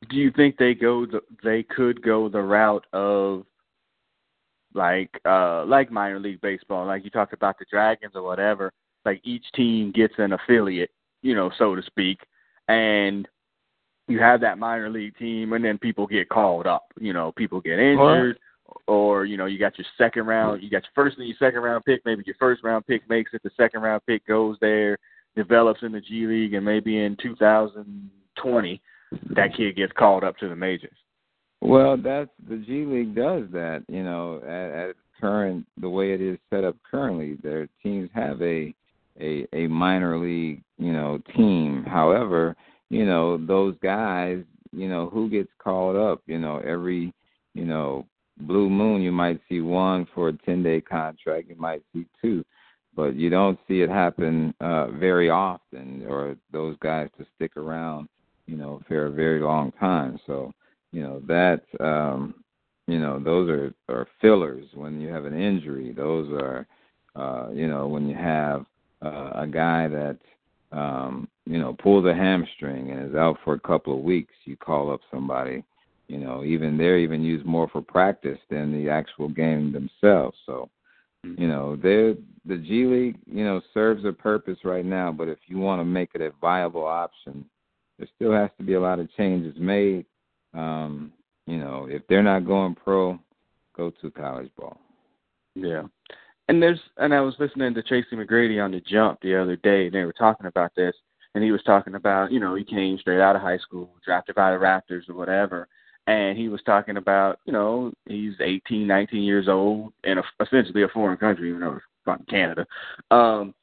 Do you think they go? The, they could go the route of like uh like minor league baseball, like you talked about the Dragons or whatever like each team gets an affiliate, you know, so to speak, and you have that minor league team, and then people get called up. You know, people get injured, or you know, you got your second round, you got your first and your second round pick. Maybe your first round pick makes it, the second round pick goes there, develops in the G League, and maybe in 2020, that kid gets called up to the majors. Well, that's the G League does that. You know, at, at current the way it is set up currently, their teams have a a a minor league you know team. However, you know those guys, you know who gets called up. You know every you know blue moon you might see one for a ten day contract. You might see two. but you don't see it happen uh, very often, or those guys to stick around, you know, for a very long time. So, you know, that, um, you know, those are are fillers when you have an injury. Those are, uh, you know, when you have uh, a guy that, um, you know, pulls a hamstring and is out for a couple of weeks. You call up somebody. You know, even they're even used more for practice than the actual game themselves. So, you know, they're the G League, you know, serves a purpose right now, but if you want to make it a viable option, there still has to be a lot of changes made. Um, you know, if they're not going pro, go to college ball. Yeah. And there's and I was listening to Tracy McGrady on the jump the other day and they were talking about this and he was talking about, you know, he came straight out of high school, drafted by the Raptors or whatever, and he was talking about, you know, he's 18, 19 years old in a, essentially a foreign country, even though it's from Canada. Um,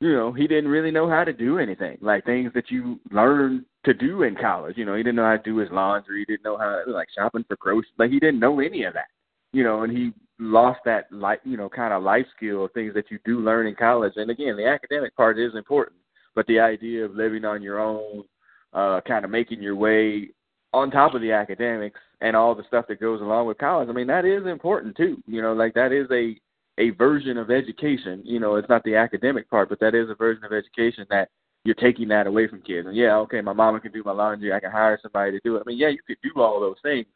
you know, he didn't really know how to do anything, like things that you learn to do in college. You know, he didn't know how to do his laundry, he didn't know how like shopping for groceries, like he didn't know any of that. You know, and he lost that like you know, kind of life skill things that you do learn in college. And again, the academic part is important, but the idea of living on your own, uh, kind of making your way on top of the academics and all the stuff that goes along with college, I mean, that is important too. You know, like that is a a version of education. You know, it's not the academic part, but that is a version of education that you're taking that away from kids. And yeah, okay, my mama can do my laundry, I can hire somebody to do it. I mean, yeah, you could do all those things,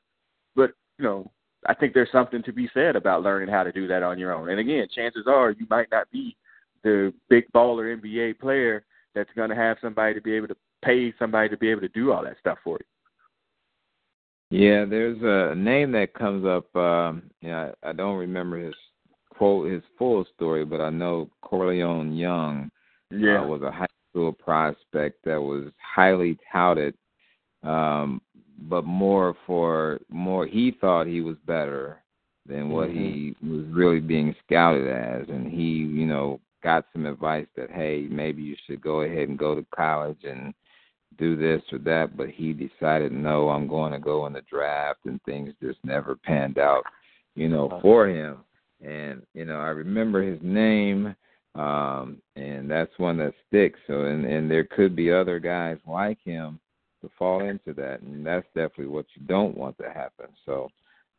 but you know, I think there's something to be said about learning how to do that on your own. And again, chances are you might not be the big baller NBA player that's going to have somebody to be able to pay somebody to be able to do all that stuff for you. Yeah, there's a name that comes up. Um, yeah, I don't remember his quote, his full story, but I know Korleone Young yeah. uh, was a high school prospect that was highly touted, um, but more for more. He thought he was better than what mm-hmm. he was really being scouted as, and he, you know, got some advice that hey, maybe you should go ahead and go to college and do this or that, but he decided no, I'm going to go in the draft, and things just never panned out, you know, for him. And you know, I remember his name, um, and that's one that sticks. So, and and there could be other guys like him to fall into that, and that's definitely what you don't want to happen. So,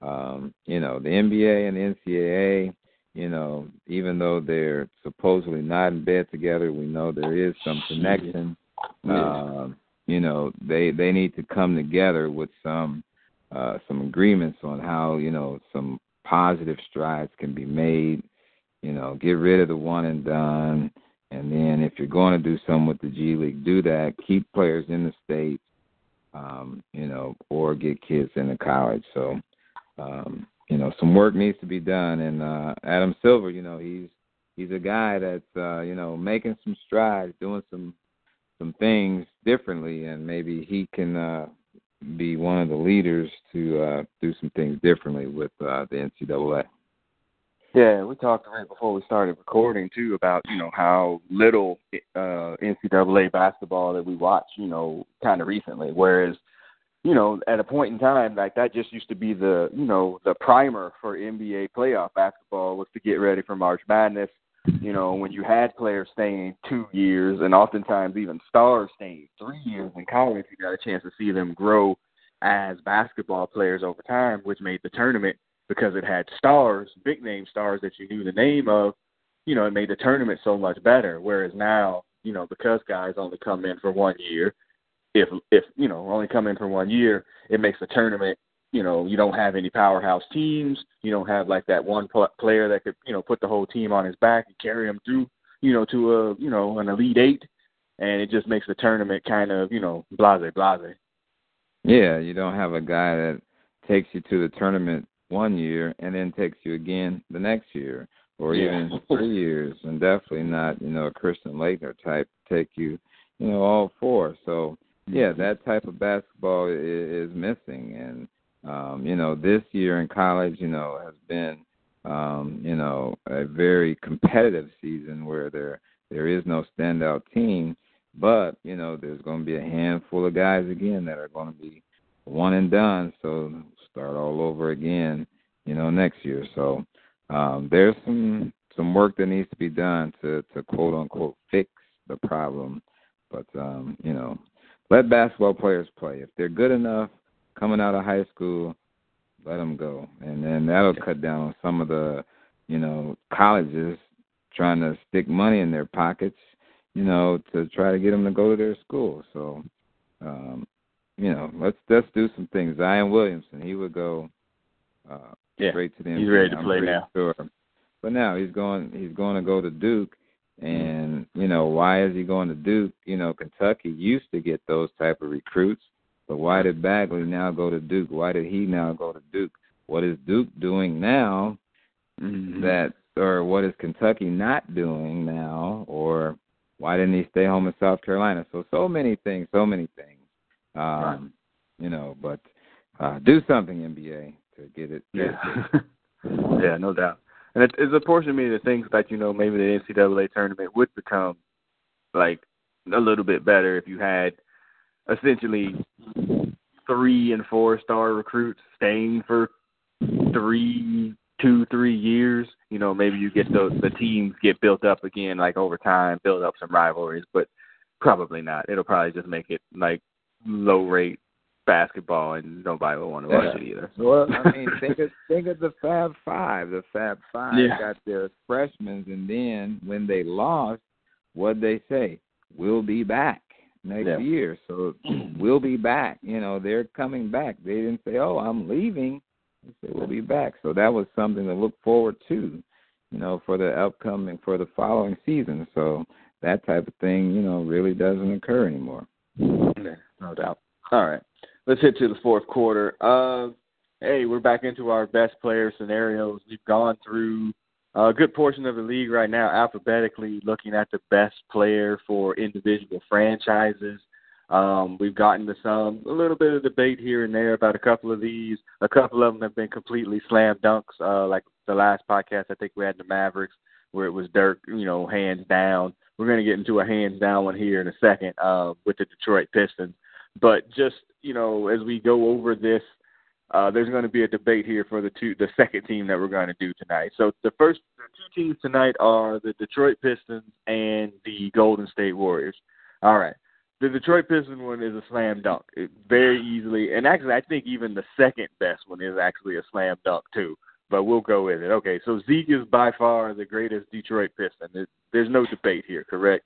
um, you know, the NBA and the NCAA, you know, even though they're supposedly not in bed together, we know there is some connection. Um, you know they they need to come together with some uh some agreements on how you know some positive strides can be made. You know get rid of the one and done. And then if you're going to do something with the G League do that. Keep players in the states um you know or get kids into college. So um you know some work needs to be done. And uh Adam Silver you know he's he's a guy that's uh you know making some strides doing some some things differently, and maybe he can uh, be one of the leaders to uh, do some things differently with uh, the NCAA. Yeah, we talked right before we started recording too about you know how little uh, NCAA basketball that we watch, you know, kind of recently. Whereas, you know, at a point in time, like that just used to be the you know the primer for NBA playoff basketball was to get ready for March Madness you know, when you had players staying two years and oftentimes even stars staying three years in college, you got a chance to see them grow as basketball players over time, which made the tournament because it had stars, big name stars that you knew the name of, you know, it made the tournament so much better. Whereas now, you know, because guys only come in for one year, if if you know only come in for one year, it makes the tournament you know you don't have any powerhouse teams. You don't have like that one pl- player that could you know put the whole team on his back and carry them through you know to a you know an elite eight, and it just makes the tournament kind of you know blase blase. Yeah, you don't have a guy that takes you to the tournament one year and then takes you again the next year or yeah. even three years, and definitely not you know a Christian Laettner type take you you know all four. So yeah, that type of basketball is, is missing, and um, you know, this year in college, you know, has been, um, you know, a very competitive season where there there is no standout team, but you know, there's going to be a handful of guys again that are going to be one and done. So start all over again, you know, next year. So um, there's some some work that needs to be done to to quote unquote fix the problem. But um, you know, let basketball players play. If they're good enough coming out of high school, let them go, and then that'll cut down on some of the you know colleges trying to stick money in their pockets, you know, to try to get them to go to their school. So, um, you know, let's let's do some things. Zion Williamson, he would go uh, yeah. straight to the NBA. He's ready to I'm play now. Sure. But now he's going he's going to go to Duke and you know why is he going to Duke? You know Kentucky used to get those type of recruits, but why did Bagley now go to Duke? Why did he now go to Duke? What is Duke doing now Mm-hmm. that or what is Kentucky not doing now or why didn't he stay home in South Carolina? So so many things, so many things. Um Right. you know, but uh do something NBA to get it get it Yeah. <laughs> yeah, no doubt. And it, it's a portion of me that thinks that, you know, maybe the NCAA tournament would become like a little bit better if you had essentially three and four star recruits staying for three, two, three years. You know, maybe you get the the teams get built up again like over time, build up some rivalries, but probably not. It'll probably just make it like low rate basketball and nobody will want to watch Yeah. it either. Well, I mean, <laughs> think of think of the Fab Five. The Fab Five Yeah. got their freshmen, and then when they lost, what they say? We'll be back next Yeah. year. So <clears throat> we'll be back. You know, they're coming back. They didn't say, "Oh, I'm leaving." They said, "We'll be back." So that was something to look forward to. You know, for the upcoming for the following season. So that type of thing, you know, really doesn't occur anymore. No doubt. All right. Let's hit to the fourth quarter. Uh, hey, we're back into our best player scenarios. We've gone through a good portion of the league right now, alphabetically looking at the best player for individual franchises. Um, we've gotten to some a little bit of debate here and there about a couple of these. A couple of them have been completely slam dunks. Uh, like the last podcast, I think we had the Mavericks, where it was Dirk, you know, hands down. We're going to get into a hands down one here in a second uh, with the Detroit Pistons. But just you know, as we go over this, uh, there's going to be a debate here for the two, the second team that we're going to do tonight. So the first, the two teams tonight are the Detroit Pistons and the Golden State Warriors. All right, the Detroit Pistons one is a slam dunk, it, very easily, and actually, I think even the second best one is actually a slam dunk too. But we'll go with it. Okay, so Zeke is by far the greatest Detroit Piston. There- There's no debate here, correct?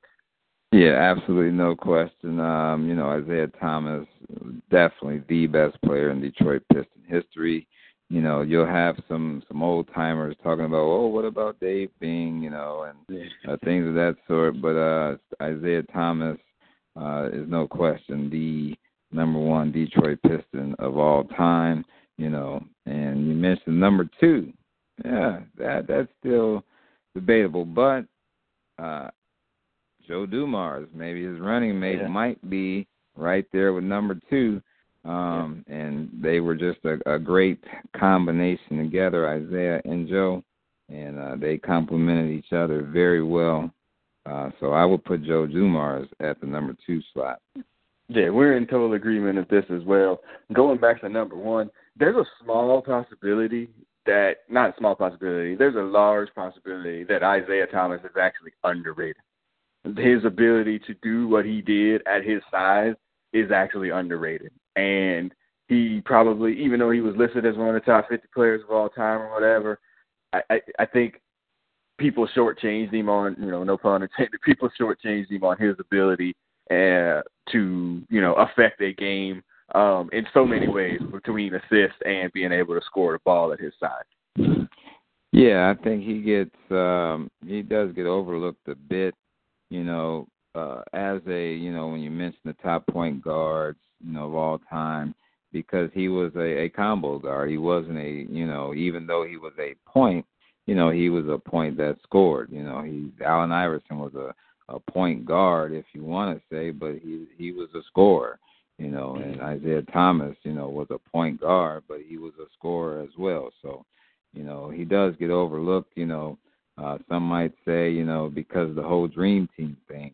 Yeah, absolutely no question. Um, you know, Isiah Thomas definitely the best player in Detroit Piston history. You know, you'll have some some old timers talking about, oh, what about Dave Bing, you know, and uh, things of that sort. But uh Isiah Thomas uh is no question the number one Detroit Piston of all time, you know. And you mentioned number two. Yeah, that that's still debatable, but uh Joe Dumars, maybe his running mate Yeah. might be right there with number two. Um, and they were just a, a great combination together, Isiah and Joe, and uh, they complemented each other very well. Uh, so I would put Joe Dumars at the number two slot. Yeah, we're in total agreement of this as well. Going back to number one, there's a small possibility that not a small possibility, there's a large possibility that Isiah Thomas is actually underrated. His ability to do what he did at his size is actually underrated. And he probably even though he was listed as one of the top fifty players of all time or whatever, I, I, I think people shortchanged him on you know, no pun intended, <laughs> people shortchanged him on his ability uh, to you know affect a game um, in so many ways between assist and being able to score the ball at his side. Yeah, I think he gets um he does get overlooked a bit, you know, uh as a, you know, when you mention the top point guards, you know, of all time because he was a, a combo guard. He wasn't a, you know, even though he was a point, you know, he was a point that scored. You know, he Allen Iverson was a a point guard if you want to say, but he he was a scorer, you know, and Isiah Thomas, you know, was a point guard, but he was a scorer as well. So, you know, he does get overlooked, you know. Uh some might say, you know, because of the whole dream team thing,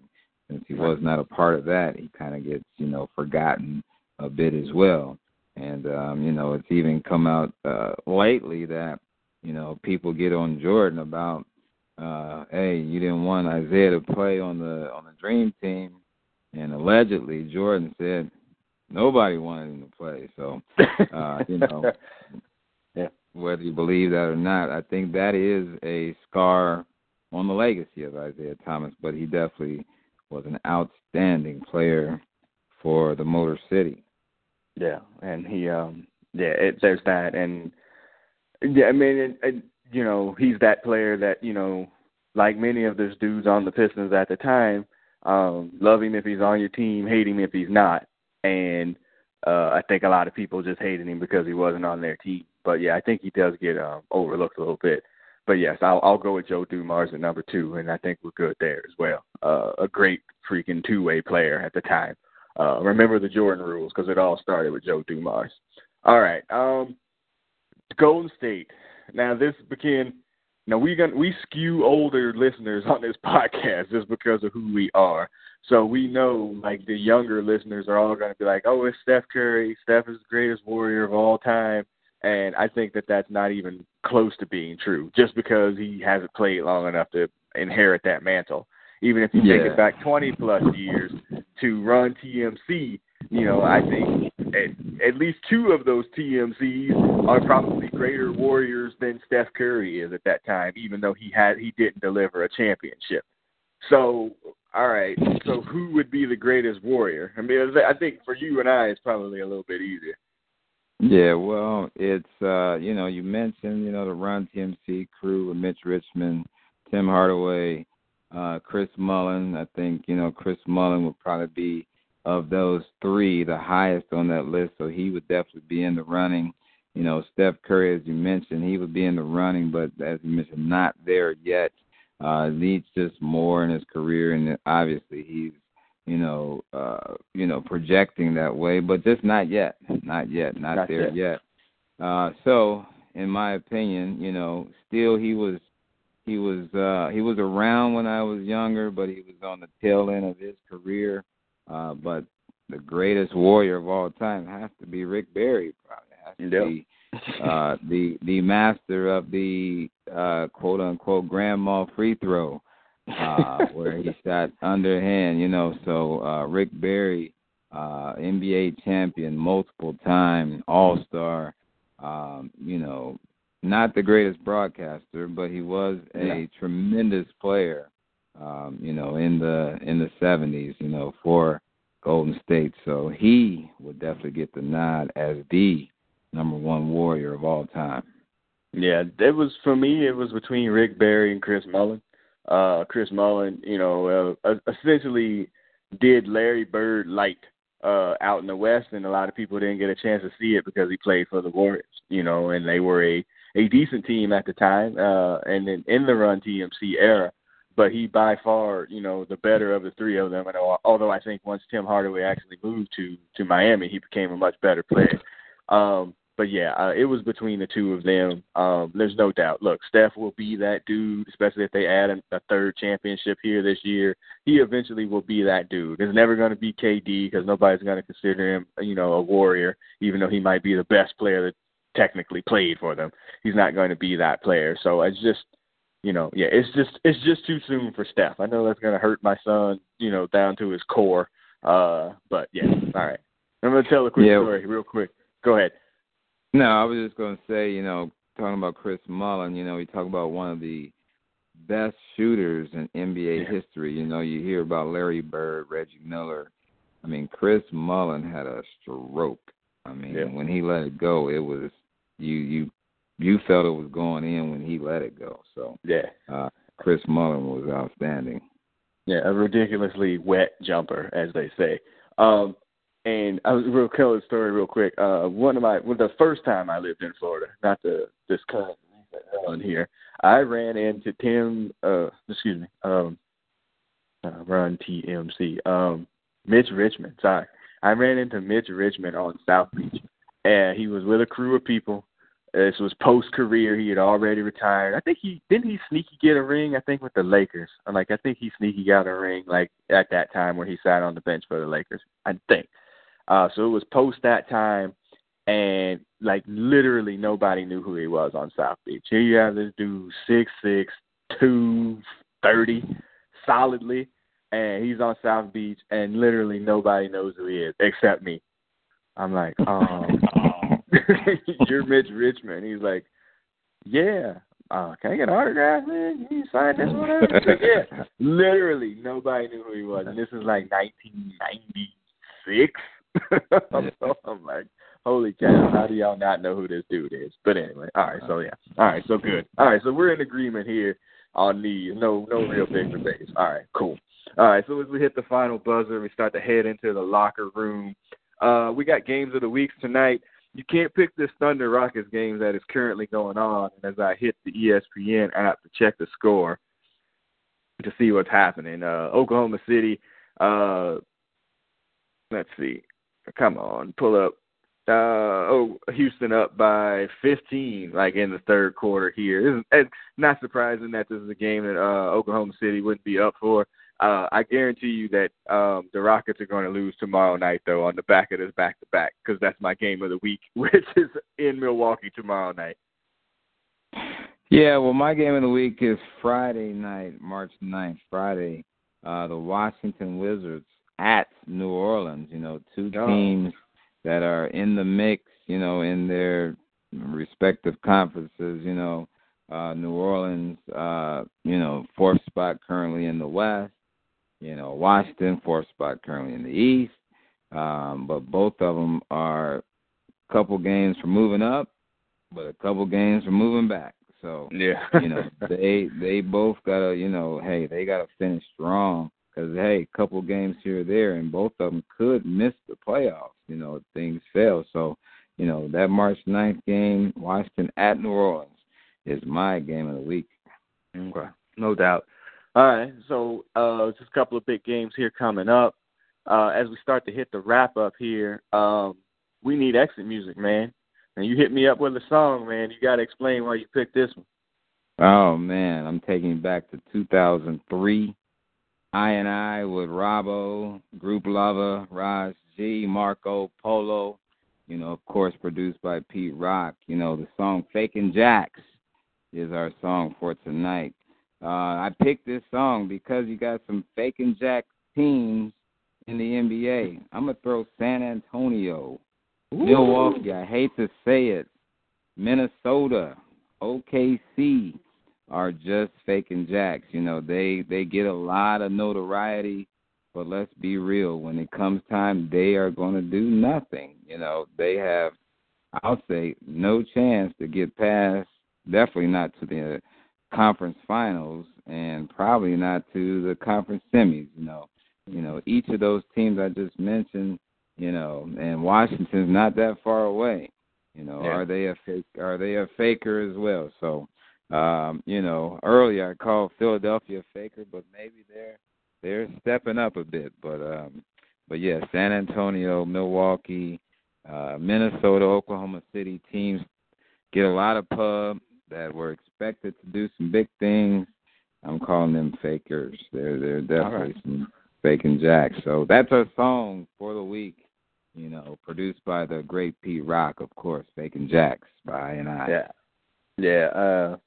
since he was not a part of that, he kind of gets, you know, forgotten a bit as well. And um, you know, it's even come out uh lately that, you know, people get on Jordan about uh, hey, you didn't want Isiah to play on the on the Dream Team, and allegedly Jordan said nobody wanted him to play. So, <laughs> uh, you know, yeah. whether you believe that or not, I think that is a scar on the legacy of Isiah Thomas. But he definitely was an outstanding player for the Motor City. Yeah, and he, um, yeah, it, there's that, and yeah, I mean, it, it, you know, he's that player that you know, like many of those dudes on the Pistons at the time, um, love him if he's on your team, hate him if he's not, and uh, I think a lot of people just hated him because he wasn't on their team. But yeah, I think he does get um, overlooked a little bit. But yes, I'll, I'll go with Joe Dumars at number two, and I think we're good there as well. Uh, a great freaking two-way player at the time. Uh, remember the Jordan rules because it all started with Joe Dumars. All right, um, Golden State. Now this became. Now we going we skew older listeners on this <laughs> podcast just because of who we are. So we know like the younger listeners are all going to be like, "Oh, it's Steph Curry. Steph is the greatest warrior of all time." And I think that that's not even close to being true, just because he hasn't played long enough to inherit that mantle. Even if you yeah. take it back 20 plus years to run TMC, you know, I think at, at least two of those TMCs are probably greater warriors than Steph Curry is at that time, even though he had he didn't deliver a championship. So, all right, so who would be the greatest warrior? I mean, I think for you and I, it's probably a little bit easier. Yeah, well, it's uh, you know, you mentioned, you know, the Run TMC crew with Mitch Richmond, Tim Hardaway, uh, Chris Mullin. I think, you know, Chris Mullin would probably be of those three the highest on that list, so he would definitely be in the running. You know, Steph Curry, as you mentioned, he would be in the running, but as you mentioned, not there yet. Uh, needs just more in his career, and obviously he's you know, uh, you know, projecting that way, but just not yet, not yet, not, not there yet. yet. Uh, so, in my opinion, you know, still he was, he was, uh, he was around when I was younger, but he was on the tail end of his career. Uh, but the greatest warrior of all time has to be Rick Barry, probably has to yep. be <laughs> uh, the the master of the uh, quote unquote grandma free throw uh, <laughs> where he shot underhand, you know. So uh, Rick Barry, uh, NBA champion, multiple time All Star, um, you know, not the greatest broadcaster, but he was a yeah. tremendous player, um, you know, in the in the seventies, you know, for Golden State. So he would definitely get the nod as the number one warrior of all time. Yeah, it was for me. It was between Rick Barry and Chris Mullin uh, Chris Mullin, you know, uh, essentially did Larry Bird light uh, out in the West, and a lot of people didn't get a chance to see it because he played for the Warriors, you know, and they were a a decent team at the time, uh, and then in the Run TMC era. But he by far, you know, the better of the three of them. And although I think once Tim Hardaway actually moved to to Miami, he became a much better player. Um, but yeah, uh, it was between the two of them. Um, there's no doubt. Look, Steph will be that dude, especially if they add a, a third championship here this year. He eventually will be that dude. It's never going to be KD because nobody's going to consider him, you know, a warrior, even though he might be the best player that technically played for them. He's not going to be that player. So it's just, you know, yeah, it's just it's just too soon for Steph. I know that's going to hurt my son, you know, down to his core. Uh, but yeah, all right. I'm going to tell a quick Yeah. story real quick. Go ahead. No, I was just going to say, you know, talking about Chris Mullin, you know, we talk about one of the best shooters in NBA Yeah. history. You know, you hear about Larry Bird, Reggie Miller. I mean, Chris Mullin had a stroke. I mean, Yeah. when he let it go, it was you you you felt it was going in when he let it go. So, Yeah. uh Chris Mullin was outstanding. Yeah, a ridiculously wet jumper, as they say. Um, and I was real the story real quick. Uh, one of my well, the first time I lived in Florida, not the this current one here, I ran into Tim. Uh, excuse me. Um, uh, run TMC. Um, Mitch Richmond. Sorry, I ran into Mitch Richmond on South Beach, and he was with a crew of people. This was post career. He had already retired. I think he didn't he sneaky get a ring. I think with the Lakers. Like I think he sneaky got a ring like at that time where he sat on the bench for the Lakers. I think. Uh, so it was post that time, and like literally nobody knew who he was on South Beach. Here you have this dude, six six, two thirty solidly, and he's on South Beach, and literally nobody knows who he is except me. I'm like, <laughs> um, <laughs> you're Mitch Richmond. He's like, yeah. Uh, can I get an autograph, man? Can you sign this one? Like, yeah. <laughs> Literally, nobody knew who he was, and this is like 1996. <laughs> so I'm like, holy cow, how do y'all not know who this dude is? But anyway, all right, so yeah, all right, so good. All right, so we're in agreement here on these. No, no real big debates. All right, cool. All right, so as we hit the final buzzer, we start to head into the locker room. Uh, we got games of the weeks tonight. You can't pick this Thunder Rockets game that is currently going on. And as I hit the ESPN app to check the score to see what's happening, uh, Oklahoma City. Uh, let's see. Come on, pull up. Uh, oh, Houston up by 15, like in the third quarter here. It's, it's not surprising that this is a game that uh, Oklahoma City wouldn't be up for. Uh, I guarantee you that um, the Rockets are going to lose tomorrow night, though, on the back of this back to back, because that's my game of the week, <laughs> which is in Milwaukee tomorrow night. Yeah, well, my game of the week is Friday night, March 9th, Friday. Uh, the Washington Wizards at New Orleans. You know, two Oh. teams that are in the mix. You know, in their respective conferences. You know, uh, New Orleans, uh, you know, fourth spot currently in the West. You know, Washington, fourth spot currently in the East. Um, but both of them are a couple games from moving up, but a couple games from moving back. So Yeah. you know they they both gotta you know hey they gotta finish strong because hey a couple games here or there and both of them could miss the playoffs you know things fail so you know that March 9th game Washington at New Orleans is my game of the week. Okay, no doubt. All right, so uh, just a couple of big games here coming up. Uh, as we start to hit the wrap up here, um, we need exit music, man. And you hit me up with a song, man. You got to explain why you picked this one. Oh man, I'm taking you back to 2003. INI with Rob-O, Grap Luva, Ras G, Marco Polo. You know, of course, produced by Pete Rock. You know, the song "Faking Jacks" is our song for tonight. Uh, I picked this song because you got some faking Jack teams in the NBA. I'm gonna throw San Antonio, Milwaukee. I hate to say it, Minnesota, OKC are just faking jacks. You know, they they get a lot of notoriety, but let's be real. When it comes time, they are going to do nothing. You know, they have, I'll say, no chance to get past. Definitely not to the conference finals, and probably not to the conference semis. You know, you know, each of those teams I just mentioned. You know, and Washington's not that far away. You know, Yeah. are they a fake? Are they a faker as well? So, um, you know, earlier I called Philadelphia faker, but maybe they're they're stepping up a bit. But um, but yeah, San Antonio, Milwaukee, uh, Minnesota, Oklahoma City teams get a lot of pub that were expected to do some big things. I'm calling them fakers. They're they're definitely some faking jacks. So that's our song for the week. You know, produced by the great Pete Rock, of course, Faking Jacks by INI. Yeah, yeah, uh,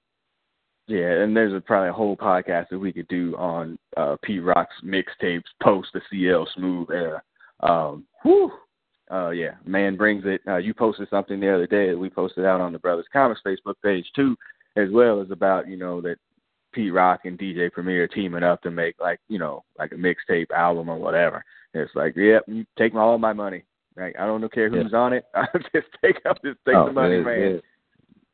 yeah. And there's a, probably a whole podcast that we could do on uh, Pete Rock's mixtapes post the CL Smooth era. Um, whew. Uh, yeah, man brings it. Uh, you posted something the other day that we posted out on the Brothers Comics Facebook page too, as well as about you know that Pete Rock and DJ Premier teaming up to make like you know like a mixtape album or whatever. It's like, yep, you take all my money. Like I don't care who's on it. <laughs> I just take up, just take Oh, the money, man.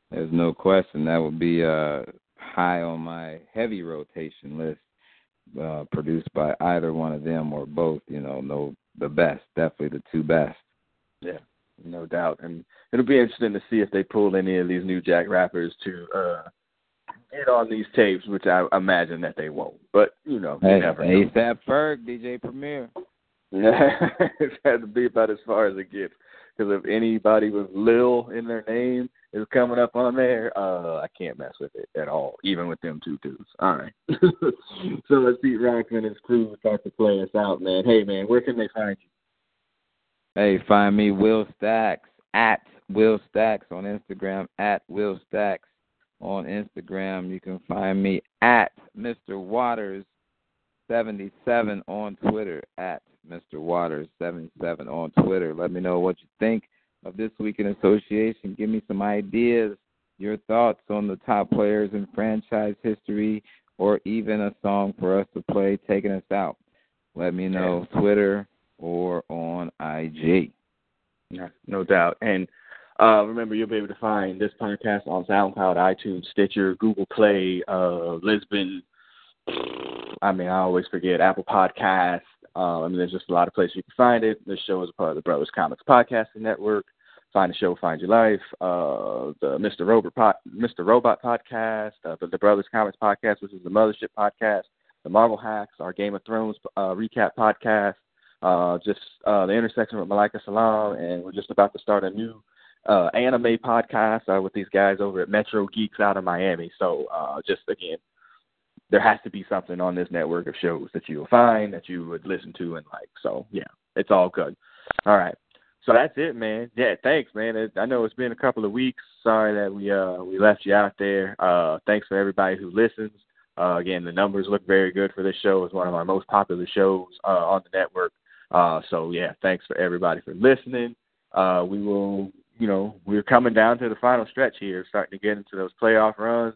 There's no question that would be uh, high on my heavy rotation list, uh, produced by either one of them or both. You know, no, the best, definitely the two best. Yeah, no doubt. And it'll be interesting to see if they pull any of these new Jack rappers to uh get on these tapes, which I imagine that they won't. But you know, you Hey, never know. ASAP Ferg, DJ Premier. Yeah, <laughs> it's had to be about as far as it gets. Because if anybody with Lil in their name is coming up on there, uh, I can't mess with it at all, even with them two dudes. All right. <laughs> so let's see Rock and his crew start to play us out, man. Hey, man, where can they find you? Hey, find me Will Stacks at Will Stacks on Instagram at Will Stacks on Instagram. You can find me at Mr. Waters 77 on Twitter at Mr. Waters 77 on Twitter. Let me know what you think of this week in association. Give me some ideas, your thoughts on the top players in franchise history, or even a song for us to play taking us out. Let me know Twitter or on IG. Yeah, no doubt. And uh, remember, you'll be able to find this podcast on SoundCloud, iTunes, Stitcher, Google Play, uh, Libsyn. I mean, I always forget Apple Podcast. I mean, there's just a lot of places you can find it. This show is a part of the Brothers Comics Podcasting Network. Find the show, Find Your Life, uh, the Mr. Robot, pod, Mr. Robot podcast, uh, the, the Brothers Comics podcast, which is the Mothership podcast, the Marvel Hacks, our Game of Thrones uh, recap podcast, uh, just uh, the intersection with Malika Salam, and we're just about to start a new uh, anime podcast with these guys over at Metro Geeks out of Miami. So just again, there has to be something on this network of shows that you will find that you would listen to and like. So yeah, it's all good. All right. So that's it, man. Yeah, thanks, man. It, I know it's been a couple of weeks. Sorry that we uh we left you out there. Uh thanks for everybody who listens. Uh again, the numbers look very good for this show. It's one of our most popular shows uh on the network. Uh so yeah, thanks for everybody for listening. Uh we will, you know, we're coming down to the final stretch here, starting to get into those playoff runs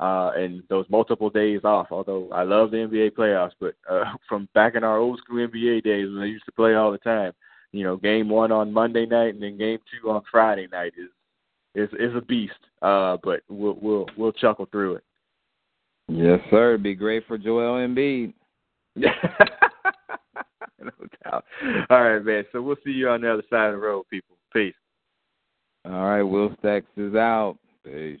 uh, and those multiple days off. Although I love the NBA playoffs, but uh, <laughs> from back in our old school NBA days when they used to play all the time, you know, game one on Monday night and then game two on Friday night is is is a beast. Uh, but we'll we'll we'll chuckle through it. Yes, sir. It'd be great for Joel Embiid. <laughs> no doubt. All right, man. So we'll see you on the other side of the road, people. Peace. All right, Will Stacks is out. Peace.